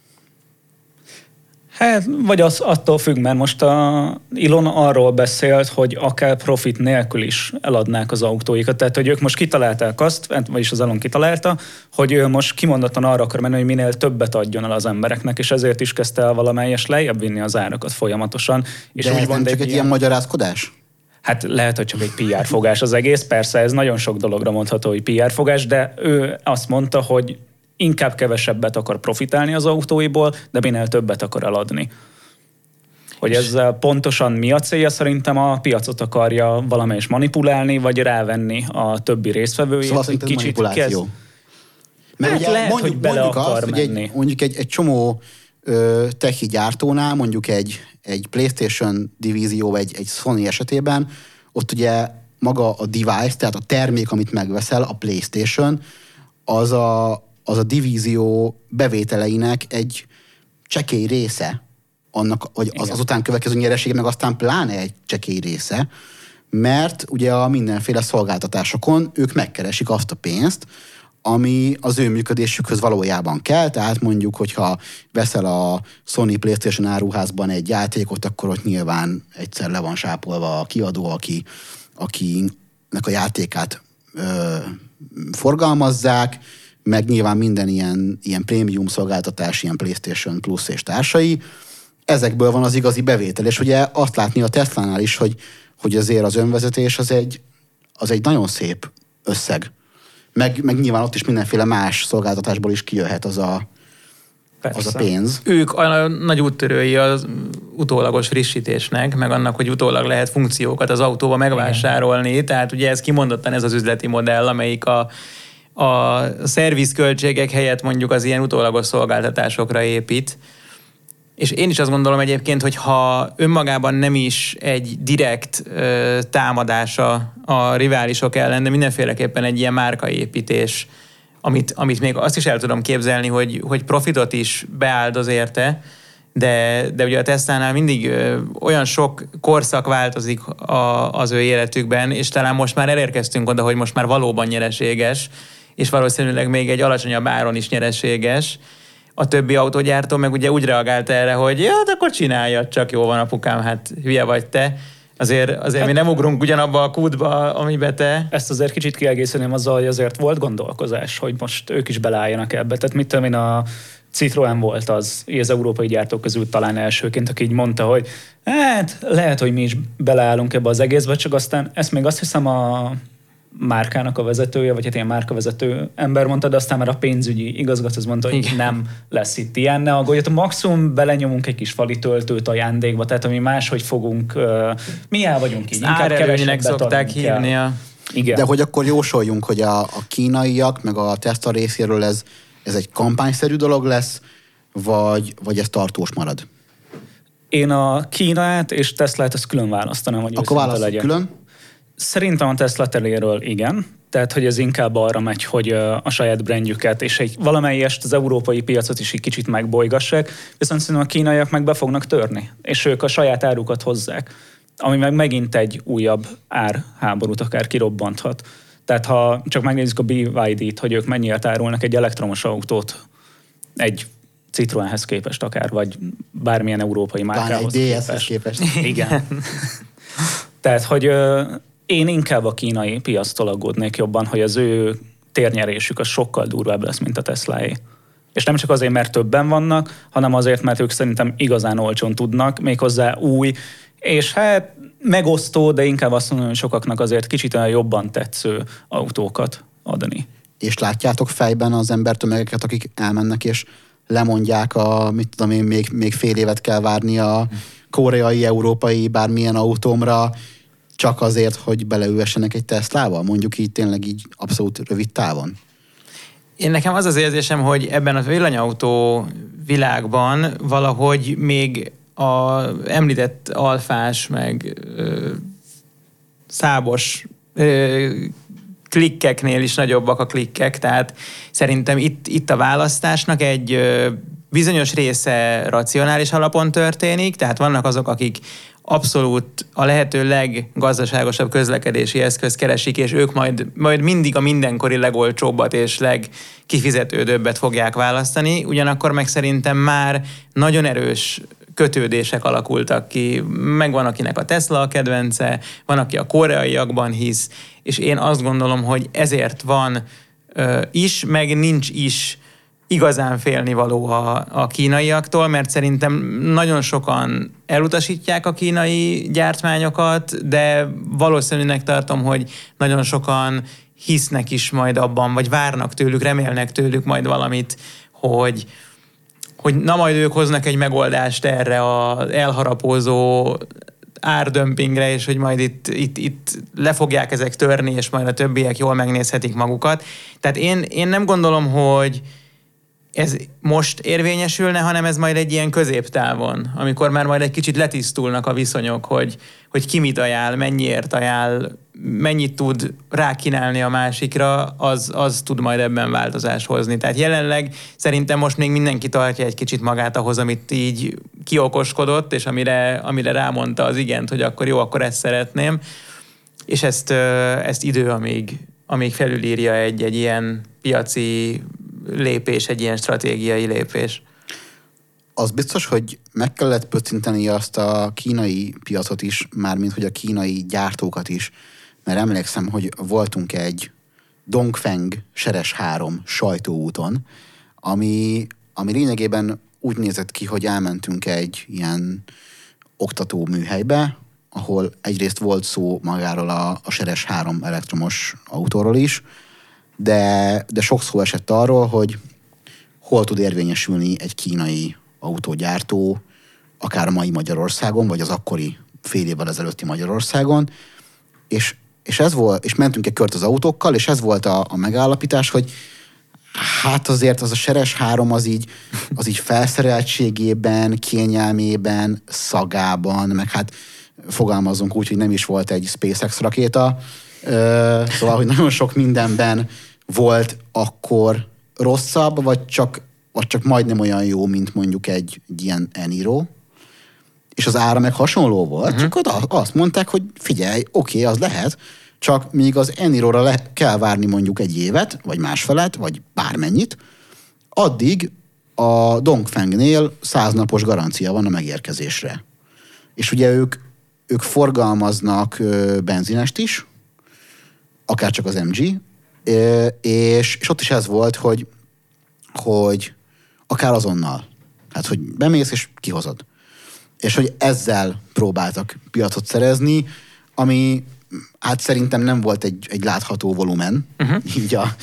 Hát, vagy az attól függ, mert most a Ilon arról beszélt, hogy akár profit nélkül is eladnák az autóikat. Tehát, hogy ők most kitalálták azt, hát, vagyis az Elon kitalálta, hogy ő most kimondottan arra akar menni, hogy minél többet adjon el az embereknek, és ezért is kezdte el valamelyes lejjebb vinni az árakat folyamatosan. És
De úgy ez van, nem csak egy ilyen, ilyen magyarázkodás?
Hát lehet, hogy csak egy PR fogás az egész, persze ez nagyon sok dologra mondható, hogy PR fogás, de ő azt mondta, hogy inkább kevesebbet akar profitálni az autóiból, de minél többet akar eladni. Hogy ez pontosan mi a célja, szerintem a piacot akarja valamelyes manipulálni, vagy rávenni a többi résztvevőjét.
Szóval hogy kicsit manipuláció. Kezd...
Mert hát ugye lehet, mondjuk, hogy bele mondjuk akar azt, menni.
Hogy egy, mondjuk egy, egy csomó ö, techi gyártónál, mondjuk egy, egy PlayStation divízió, egy, egy Sony esetében, ott ugye maga a device, tehát a termék, amit megveszel, a PlayStation, az a, az a divízió bevételeinek egy csekély része, annak, vagy az, azután következő nyereség, meg aztán pláne egy csekély része, mert ugye a mindenféle szolgáltatásokon ők megkeresik azt a pénzt, ami az ő működésükhöz valójában kell, tehát mondjuk, hogyha veszel a Sony PlayStation áruházban egy játékot, akkor ott nyilván egyszer le van sápolva a kiadó, aki, akinek a játékát ö, forgalmazzák, meg nyilván minden ilyen, ilyen prémium szolgáltatás, ilyen PlayStation Plus és társai, ezekből van az igazi bevétel. És ugye azt látni a Tesla-nál is, hogy, hogy azért az önvezetés az egy, az egy nagyon szép összeg. Meg, meg nyilván ott is mindenféle más szolgáltatásból is kijöhet az a, Persze. az a pénz.
Ők a nagy úttörői az utólagos frissítésnek, meg annak, hogy utólag lehet funkciókat az autóba megvásárolni. Igen. Tehát ugye ez kimondottan ez az üzleti modell, amelyik a a szervizköltségek helyett mondjuk az ilyen utólagos szolgáltatásokra épít. És én is azt gondolom egyébként, hogy ha önmagában nem is egy direkt ö, támadása a riválisok ellen, de mindenféleképpen egy ilyen márkaépítés, amit, amit még azt is el tudom képzelni, hogy, hogy profitot is beáldoz érte, de, de ugye a Tesla-nál mindig ö, olyan sok korszak változik a, az ő életükben, és talán most már elérkeztünk oda, hogy most már valóban nyereséges, és valószínűleg még egy alacsonyabb áron is nyereséges. A többi autógyártó meg ugye úgy reagált erre, hogy ja, hát akkor csinálja, csak jó van apukám, hát hülye vagy te. Azért, azért hát, mi nem ugrunk ugyanabba a kútba, amibe te.
Ezt azért kicsit kiegészíteném azzal, hogy azért volt gondolkozás, hogy most ők is belálljanak ebbe. Tehát mit tudom én, a Citroen volt az, az európai gyártók közül talán elsőként, aki így mondta, hogy hát lehet, hogy mi is beleállunk ebbe az egészbe, csak aztán ezt még azt hiszem a márkának a vezetője, vagy hát ilyen márkavezető ember mondta, de aztán már a pénzügyi igazgató az mondta, hogy Igen. nem lesz itt ilyen, ne aggódjatok, hát maximum belenyomunk egy kis fali töltőt ajándékba, tehát ami máshogy fogunk, uh, mi el vagyunk így,
inkább kevesebbet szokták hívni a...
Igen. De hogy akkor jósoljunk, hogy a, a kínaiak, meg a Tesla részéről ez, ez egy kampányszerű dolog lesz, vagy, vagy ez tartós marad?
Én a Kínát és Teslát ezt külön választanám, hogy
Akkor választjuk külön?
Szerintem a Tesla teléről igen, tehát hogy ez inkább arra megy, hogy a saját brandjüket és egy valamelyest az európai piacot is egy kicsit megbolygassák, viszont szerintem a kínaiak meg be fognak törni, és ők a saját árukat hozzák, ami meg megint egy újabb árháborút akár kirobbanthat. Tehát ha csak megnézzük a BYD-t, hogy ők mennyire árulnak egy elektromos autót egy Citroenhez képest akár, vagy bármilyen európai
egy
márkához
DS-hez
képest.
képest.
Igen. Tehát, hogy én inkább a kínai piasztól aggódnék jobban, hogy az ő térnyerésük az sokkal durvább lesz, mint a Teslaé. És nem csak azért, mert többen vannak, hanem azért, mert ők szerintem igazán olcsón tudnak, méghozzá új, és hát megosztó, de inkább azt mondom, hogy sokaknak azért kicsit olyan jobban tetsző autókat adni.
És látjátok fejben az embertömegeket, akik elmennek és lemondják a, mit tudom én, még, még fél évet kell várni a koreai, európai, bármilyen autómra, csak azért, hogy beleülhessenek egy Teslába? Mondjuk így tényleg így abszolút rövid távon.
Én nekem az az érzésem, hogy ebben a villanyautó világban valahogy még a említett alfás, meg ö, szábos ö, klikkeknél is nagyobbak a klikkek, tehát szerintem itt, itt a választásnak egy ö, bizonyos része racionális alapon történik, tehát vannak azok, akik abszolút a lehető leggazdaságosabb közlekedési eszköz keresik, és ők majd, majd mindig a mindenkori legolcsóbbat és legkifizetődőbbet fogják választani, ugyanakkor meg szerintem már nagyon erős kötődések alakultak ki. Megvan, akinek a Tesla a kedvence, van, aki a koreaiakban hisz, és én azt gondolom, hogy ezért van ö, is, meg nincs is igazán félnivaló a, a kínaiaktól, mert szerintem nagyon sokan elutasítják a kínai gyártmányokat, de valószínűnek tartom, hogy nagyon sokan hisznek is majd abban, vagy várnak tőlük, remélnek tőlük majd valamit, hogy, hogy na majd ők hoznak egy megoldást erre az elharapózó árdömpingre, és hogy majd itt, itt, itt le fogják ezek törni, és majd a többiek jól megnézhetik magukat. Tehát én, én nem gondolom, hogy, ez most érvényesülne, hanem ez majd egy ilyen középtávon, amikor már majd egy kicsit letisztulnak a viszonyok, hogy, hogy ki mit ajánl, mennyiért ajánl, mennyit tud rákínálni a másikra, az, az tud majd ebben változást hozni. Tehát jelenleg szerintem most még mindenki tartja egy kicsit magát ahhoz, amit így kiokoskodott, és amire, amire rámondta az igent, hogy akkor jó, akkor ezt szeretném. És ezt, ezt idő, amíg, amíg felülírja egy, egy ilyen piaci lépés, egy ilyen stratégiai lépés.
Az biztos, hogy meg kellett pöccinteni azt a kínai piacot is, mármint hogy a kínai gyártókat is, mert emlékszem, hogy voltunk egy Dongfeng Seres 3 sajtóúton, ami, ami lényegében úgy nézett ki, hogy elmentünk egy ilyen oktató műhelybe, ahol egyrészt volt szó magáról a, a Seres 3 elektromos autóról is, de, de sok szó esett arról, hogy hol tud érvényesülni egy kínai autógyártó, akár a mai Magyarországon, vagy az akkori fél évvel ezelőtti Magyarországon, és, és ez volt, és mentünk egy kört az autókkal, és ez volt a, a megállapítás, hogy hát azért az a Seres 3 az így, az így felszereltségében, kényelmében, szagában, meg hát fogalmazunk úgy, hogy nem is volt egy SpaceX rakéta, szóval, hogy nagyon sok mindenben volt akkor rosszabb, vagy csak, vagy csak majdnem olyan jó, mint mondjuk egy, egy ilyen Eniro. És az ára meg hasonló volt, uh-huh. csak ott azt mondták, hogy figyelj, oké, okay, az lehet, csak míg az Eniro-ra le kell várni mondjuk egy évet, vagy másfelet, vagy bármennyit, addig a Dongfengnél száznapos garancia van a megérkezésre. És ugye ők, ők forgalmaznak benzinest is, akár csak az MG, és, és ott is ez volt, hogy, hogy akár azonnal. Hát, hogy bemész és kihozod. És hogy ezzel próbáltak piacot szerezni, ami hát szerintem nem volt egy, egy látható volumen, uh-huh. így, a,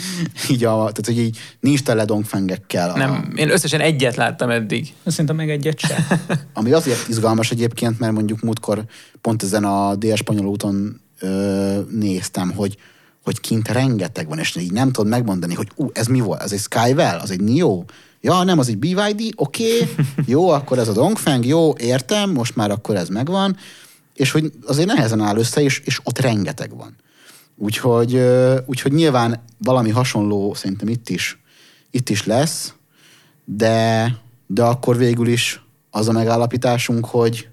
így a, tehát hogy így nincs tele dongfengekkel.
Nem, én összesen egyet láttam eddig.
Szerintem meg egyet sem.
Ami azért izgalmas egyébként, mert mondjuk múltkor pont ezen a dél spanyol úton ö, néztem, hogy, hogy kint rengeteg van, és így nem tudod megmondani, hogy ú, ez mi volt? Ez egy Skywell? Az egy NIO? Ja, nem, az egy BYD? Oké, okay. jó, akkor ez a Dongfeng, jó, értem, most már akkor ez megvan, és hogy azért nehezen áll össze, és, és ott rengeteg van. Úgyhogy, úgyhogy nyilván valami hasonló szerintem itt is, itt is lesz, de, de akkor végül is az a megállapításunk, hogy,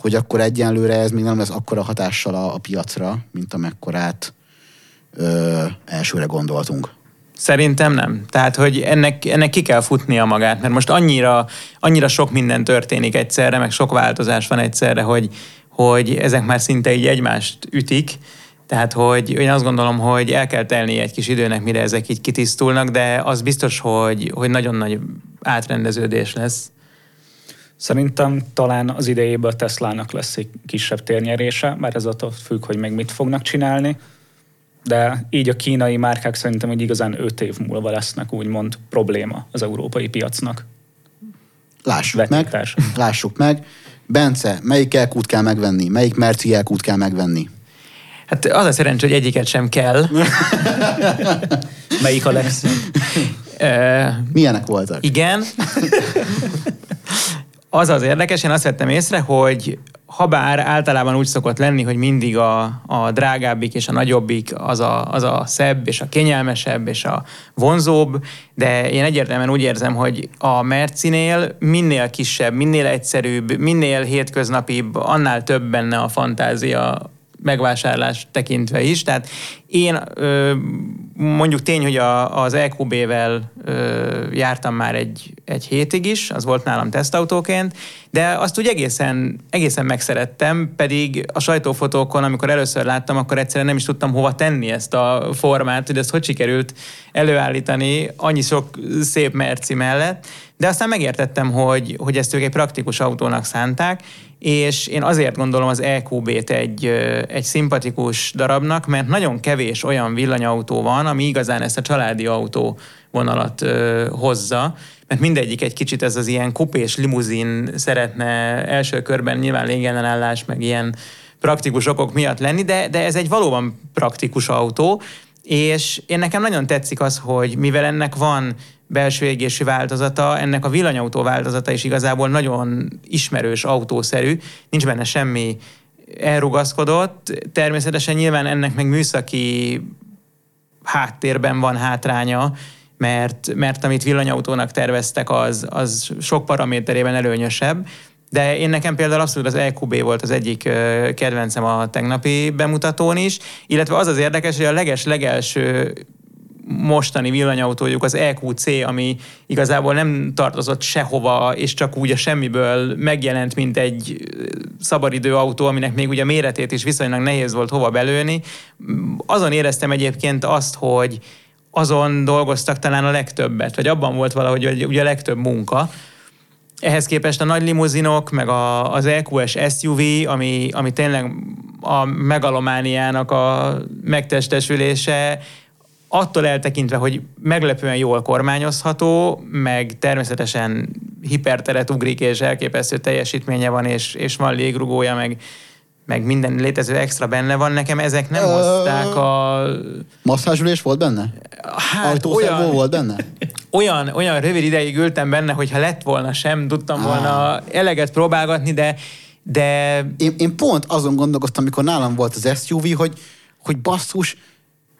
hogy akkor egyenlőre ez még nem lesz akkora hatással a, a piacra, mint amekkorát ö, elsőre gondoltunk.
Szerintem nem. Tehát, hogy ennek, ennek ki kell futnia magát, mert most annyira, annyira sok minden történik egyszerre, meg sok változás van egyszerre, hogy, hogy ezek már szinte így egymást ütik. Tehát, hogy én azt gondolom, hogy el kell telni egy kis időnek, mire ezek így kitisztulnak, de az biztos, hogy, hogy nagyon nagy átrendeződés lesz.
Szerintem talán az idejében a Teslának lesz egy kisebb térnyerése, mert ez attól függ, hogy meg mit fognak csinálni. De így a kínai márkák szerintem egy igazán 5 év múlva lesznek úgymond probléma az európai piacnak.
Lássuk meg,
Vetítés.
lássuk meg. Bence, melyik elkút kell megvenni? Melyik merci elkút kell megvenni?
Hát az a szerencsé, hogy egyiket sem kell.
Melyik a legszebb?
Milyenek voltak?
Igen. Az az érdekes, én azt vettem észre, hogy ha bár általában úgy szokott lenni, hogy mindig a, a drágábbik és a nagyobbik az a, az a szebb és a kényelmesebb és a vonzóbb, de én egyértelműen úgy érzem, hogy a Mercinél minél kisebb, minél egyszerűbb, minél hétköznapibb, annál több benne a fantázia megvásárlás tekintve is. Tehát én mondjuk tény, hogy a, az EQB-vel jártam már egy, egy hétig is, az volt nálam tesztautóként, de azt úgy egészen, egészen megszerettem, pedig a sajtófotókon, amikor először láttam, akkor egyszerűen nem is tudtam hova tenni ezt a formát, hogy ezt hogy sikerült előállítani annyi sok szép merci mellett, de aztán megértettem, hogy, hogy ezt ők egy praktikus autónak szánták, és én azért gondolom az EQB-t egy, egy szimpatikus darabnak, mert nagyon kevés olyan villanyautó van, ami igazán ezt a családi autó vonalat ö, hozza, mert mindegyik egy kicsit ez az ilyen kupés limuzin szeretne első körben nyilván légellenállás, meg ilyen praktikus okok miatt lenni, de, de ez egy valóban praktikus autó, és én nekem nagyon tetszik az, hogy mivel ennek van belső égésű változata, ennek a villanyautó változata is igazából nagyon ismerős autószerű, nincs benne semmi elrugaszkodott. Természetesen nyilván ennek meg műszaki háttérben van hátránya, mert, mert amit villanyautónak terveztek, az, az sok paraméterében előnyösebb. De én nekem például abszolút az EQB volt az egyik kedvencem a tegnapi bemutatón is, illetve az az érdekes, hogy a leges legelső mostani villanyautójuk az EQC, ami igazából nem tartozott sehova, és csak úgy a semmiből megjelent, mint egy szabadidő autó, aminek még ugye méretét is viszonylag nehéz volt hova belőni. Azon éreztem egyébként azt, hogy azon dolgoztak talán a legtöbbet, vagy abban volt valahogy hogy ugye a legtöbb munka. Ehhez képest a nagy limuzinok, meg a, az EQS SUV, ami, ami tényleg a megalomániának a megtestesülése, attól eltekintve, hogy meglepően jól kormányozható, meg természetesen hiperteret ugrik, és elképesztő teljesítménye van, és, és van légrugója, meg, meg minden létező extra benne van, nekem ezek nem hozták a...
Masszázsülés volt benne?
Hát olyan,
volt benne?
olyan, olyan rövid ideig ültem benne, hogy ha lett volna sem, tudtam volna eleget próbálgatni, de, de
Én, én pont azon gondolkoztam, amikor nálam volt az SUV, hogy, hogy basszus,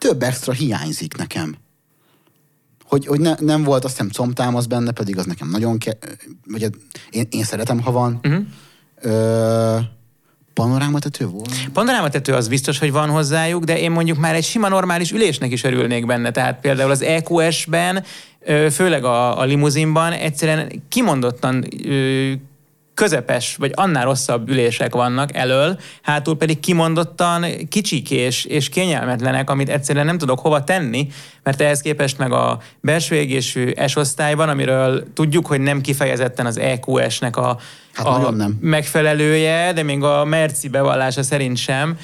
több extra hiányzik nekem. Hogy, hogy ne, nem volt, azt hiszem, combtámasz benne, pedig az nekem nagyon ke... Vagy én, én szeretem, ha van. Uh-huh. Ö, panorámatető volt?
Panorámatető az biztos, hogy van hozzájuk, de én mondjuk már egy sima normális ülésnek is örülnék benne. Tehát például az EQS-ben, főleg a, a limuzinban egyszerűen kimondottan közepes, vagy annál rosszabb ülések vannak elől, hátul pedig kimondottan kicsik és, és kényelmetlenek, amit egyszerűen nem tudok hova tenni, mert ehhez képest meg a belső égésű S-osztályban, amiről tudjuk, hogy nem kifejezetten az EQS-nek a,
Hát
a
nem.
megfelelője, de még a Merci bevallása szerint sem,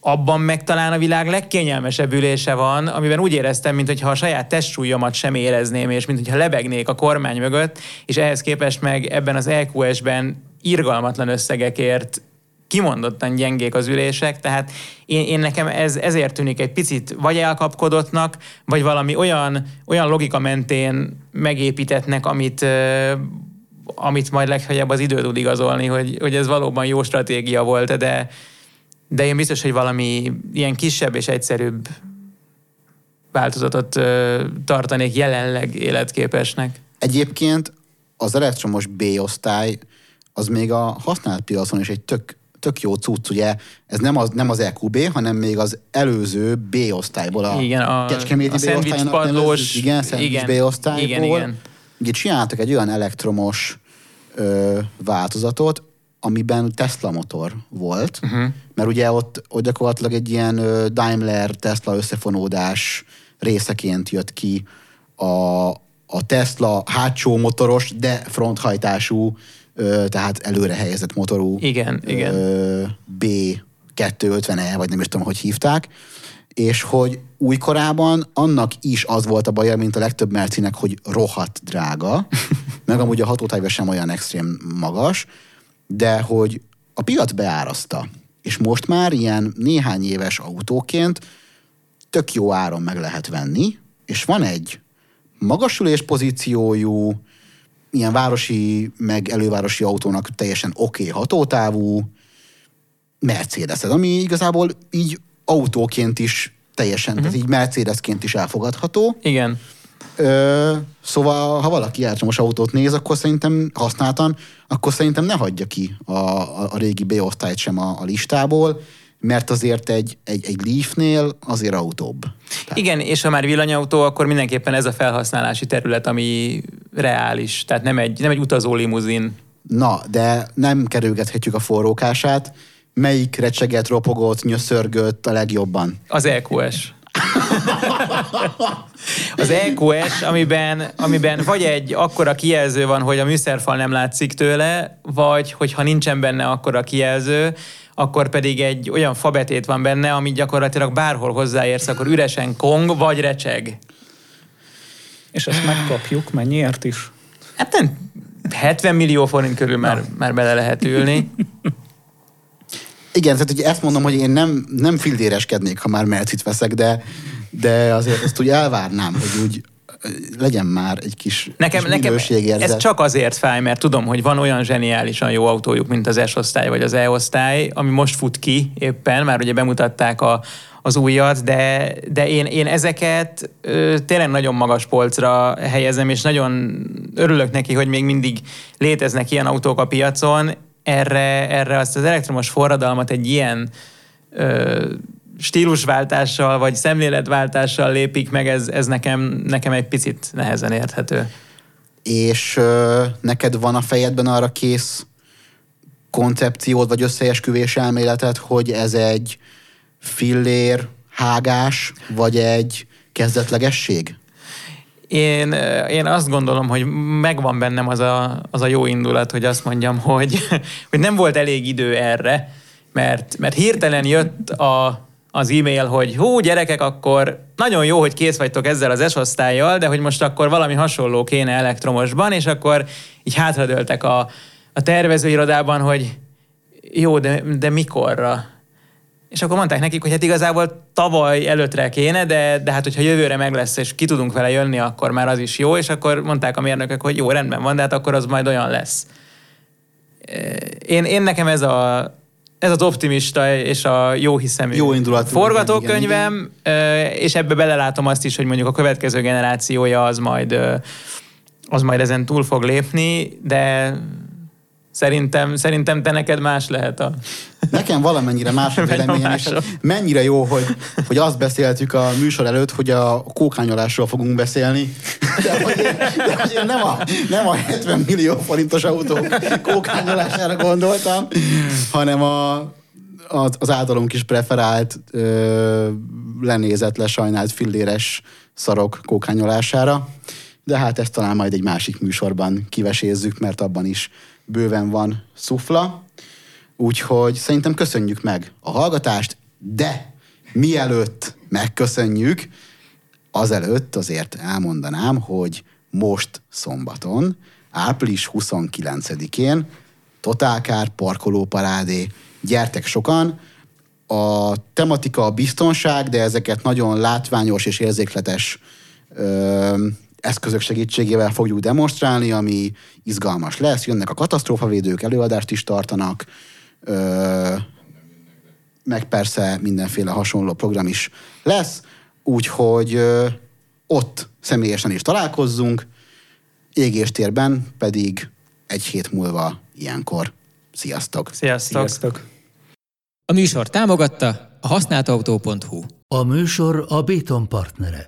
abban meg talán a világ legkényelmesebb ülése van, amiben úgy éreztem, mintha a saját testsúlyomat sem érezném, és mintha lebegnék a kormány mögött, és ehhez képest meg ebben az EQS-ben irgalmatlan összegekért kimondottan gyengék az ülések, tehát én, én nekem ez ezért tűnik egy picit vagy elkapkodottnak, vagy valami olyan, olyan logika mentén megépítetnek, amit, amit majd legfeljebb az idő tud igazolni, hogy, hogy ez valóban jó stratégia volt, de, de én biztos, hogy valami ilyen kisebb és egyszerűbb változatot ö, tartanék jelenleg életképesnek.
Egyébként az elektromos B-osztály az még a használt piacon is egy tök tök jó cucc, ugye, ez nem az, nem az EQB, hanem még az előző B osztályból, a
Igen, a-
Kecskeméti
a
B
szendvics
osztálynak
padlós-
nevezzük, igen,
igen,
B osztályból.
igen, igen.
Ugye csináltak egy olyan elektromos ö, változatot, amiben Tesla motor volt, uh-huh. mert ugye ott, ott gyakorlatilag egy ilyen Daimler-Tesla összefonódás részeként jött ki a, a Tesla hátsó motoros, de fronthajtású, ö, tehát előre helyezett motorú
Igen, igen.
Ö, B250E, vagy nem is tudom, hogy hívták, és hogy újkorában annak is az volt a baja, mint a legtöbb Mercinek, hogy rohadt drága, meg amúgy a hatótájban sem olyan extrém magas, de hogy a piac beárazta, és most már ilyen néhány éves autóként tök jó áron meg lehet venni, és van egy magasülés pozíciójú, ilyen városi, meg elővárosi autónak teljesen oké okay, hatótávú mercedes ami igazából így autóként is teljesen, uh-huh. tehát így Mercedesként is elfogadható.
Igen.
Ö, szóval, ha valaki elektromos autót néz, akkor szerintem használtan, akkor szerintem ne hagyja ki a, a, a régi B-osztályt sem a, a listából, mert azért egy, egy, egy Leafnél azért autóbb. Tehát,
Igen, és ha már villanyautó, akkor mindenképpen ez a felhasználási terület, ami reális. Tehát nem egy, nem egy utazó limuzin.
Na, de nem kerülgethetjük a forrókását. Melyik recseget, ropogott, nyöszörgött a legjobban?
Az EQS. Az EQS, amiben, amiben vagy egy akkora kijelző van, hogy a műszerfal nem látszik tőle, vagy hogyha nincsen benne akkora kijelző, akkor pedig egy olyan fabetét van benne, ami gyakorlatilag bárhol hozzáérsz, akkor üresen kong vagy recseg.
És ezt megkapjuk, mennyiért is?
Hát nem 70 millió forint körül már, már bele lehet ülni.
Igen, tehát ugye ezt mondom, hogy én nem, nem fildéreskednék, ha már Mercit veszek, de, de azért ezt úgy elvárnám, hogy úgy legyen már egy kis,
Nekem,
kis
nekem ez csak azért fáj, mert tudom, hogy van olyan zseniálisan jó autójuk, mint az S-osztály vagy az E-osztály, ami most fut ki éppen, már ugye bemutatták a, az újat, de, de én, én ezeket ö, tényleg nagyon magas polcra helyezem, és nagyon örülök neki, hogy még mindig léteznek ilyen autók a piacon. Erre, erre azt az elektromos forradalmat egy ilyen ö, stílusváltással, vagy szemléletváltással lépik meg, ez, ez nekem, nekem egy picit nehezen érthető.
És ö, neked van a fejedben arra kész koncepciód, vagy összeesküvés elméleted, hogy ez egy fillér, hágás, vagy egy kezdetlegesség?
Én, én azt gondolom, hogy megvan bennem az a, az a jó indulat, hogy azt mondjam, hogy, hogy nem volt elég idő erre, mert, mert hirtelen jött a, az e-mail, hogy hú, gyerekek, akkor nagyon jó, hogy kész vagytok ezzel az S-osztályjal, de hogy most akkor valami hasonló kéne elektromosban, és akkor így hátradőltek a, a tervezőirodában, hogy jó, de, de mikorra? És akkor mondták nekik, hogy hát igazából tavaly előttre kéne, de, de hát hogyha jövőre meg lesz, és ki tudunk vele jönni, akkor már az is jó, és akkor mondták a mérnökök, hogy jó, rendben van, de hát akkor az majd olyan lesz. Én, én nekem ez a, ez az optimista és a jó hiszemű
Jó indulatú,
forgatókönyvem, ö, és ebbe belelátom azt is, hogy mondjuk a következő generációja az majd, az majd ezen túl fog lépni, de szerintem, szerintem te neked más lehet a...
Nekem valamennyire más a véleményem, és mennyire jó, hogy, hogy azt beszéltük a műsor előtt, hogy a kókányolásról fogunk beszélni, de hogy én, de hogy én nem, a, nem a 70 millió forintos autó kókányolására gondoltam, hanem a, az, az általunk is preferált, ö, lenézett, lesajnált filléres szarok kókányolására. De hát ezt talán majd egy másik műsorban kivesézzük, mert abban is bőven van szufla. Úgyhogy szerintem köszönjük meg a hallgatást, de mielőtt megköszönjük, azelőtt azért elmondanám, hogy most szombaton, április 29-én Totálkár parkolóparádé, gyertek sokan, a tematika a biztonság, de ezeket nagyon látványos és érzékletes ö, eszközök segítségével fogjuk demonstrálni, ami izgalmas lesz. Jönnek a katasztrófavédők, előadást is tartanak, ö, meg persze mindenféle hasonló program is lesz, úgyhogy ö, ott személyesen is találkozzunk, égéstérben pedig egy hét múlva ilyenkor. Sziasztok!
Sziasztok!
Sziasztok!
A műsor támogatta a használtautó.hu.
A műsor a Béton partnere.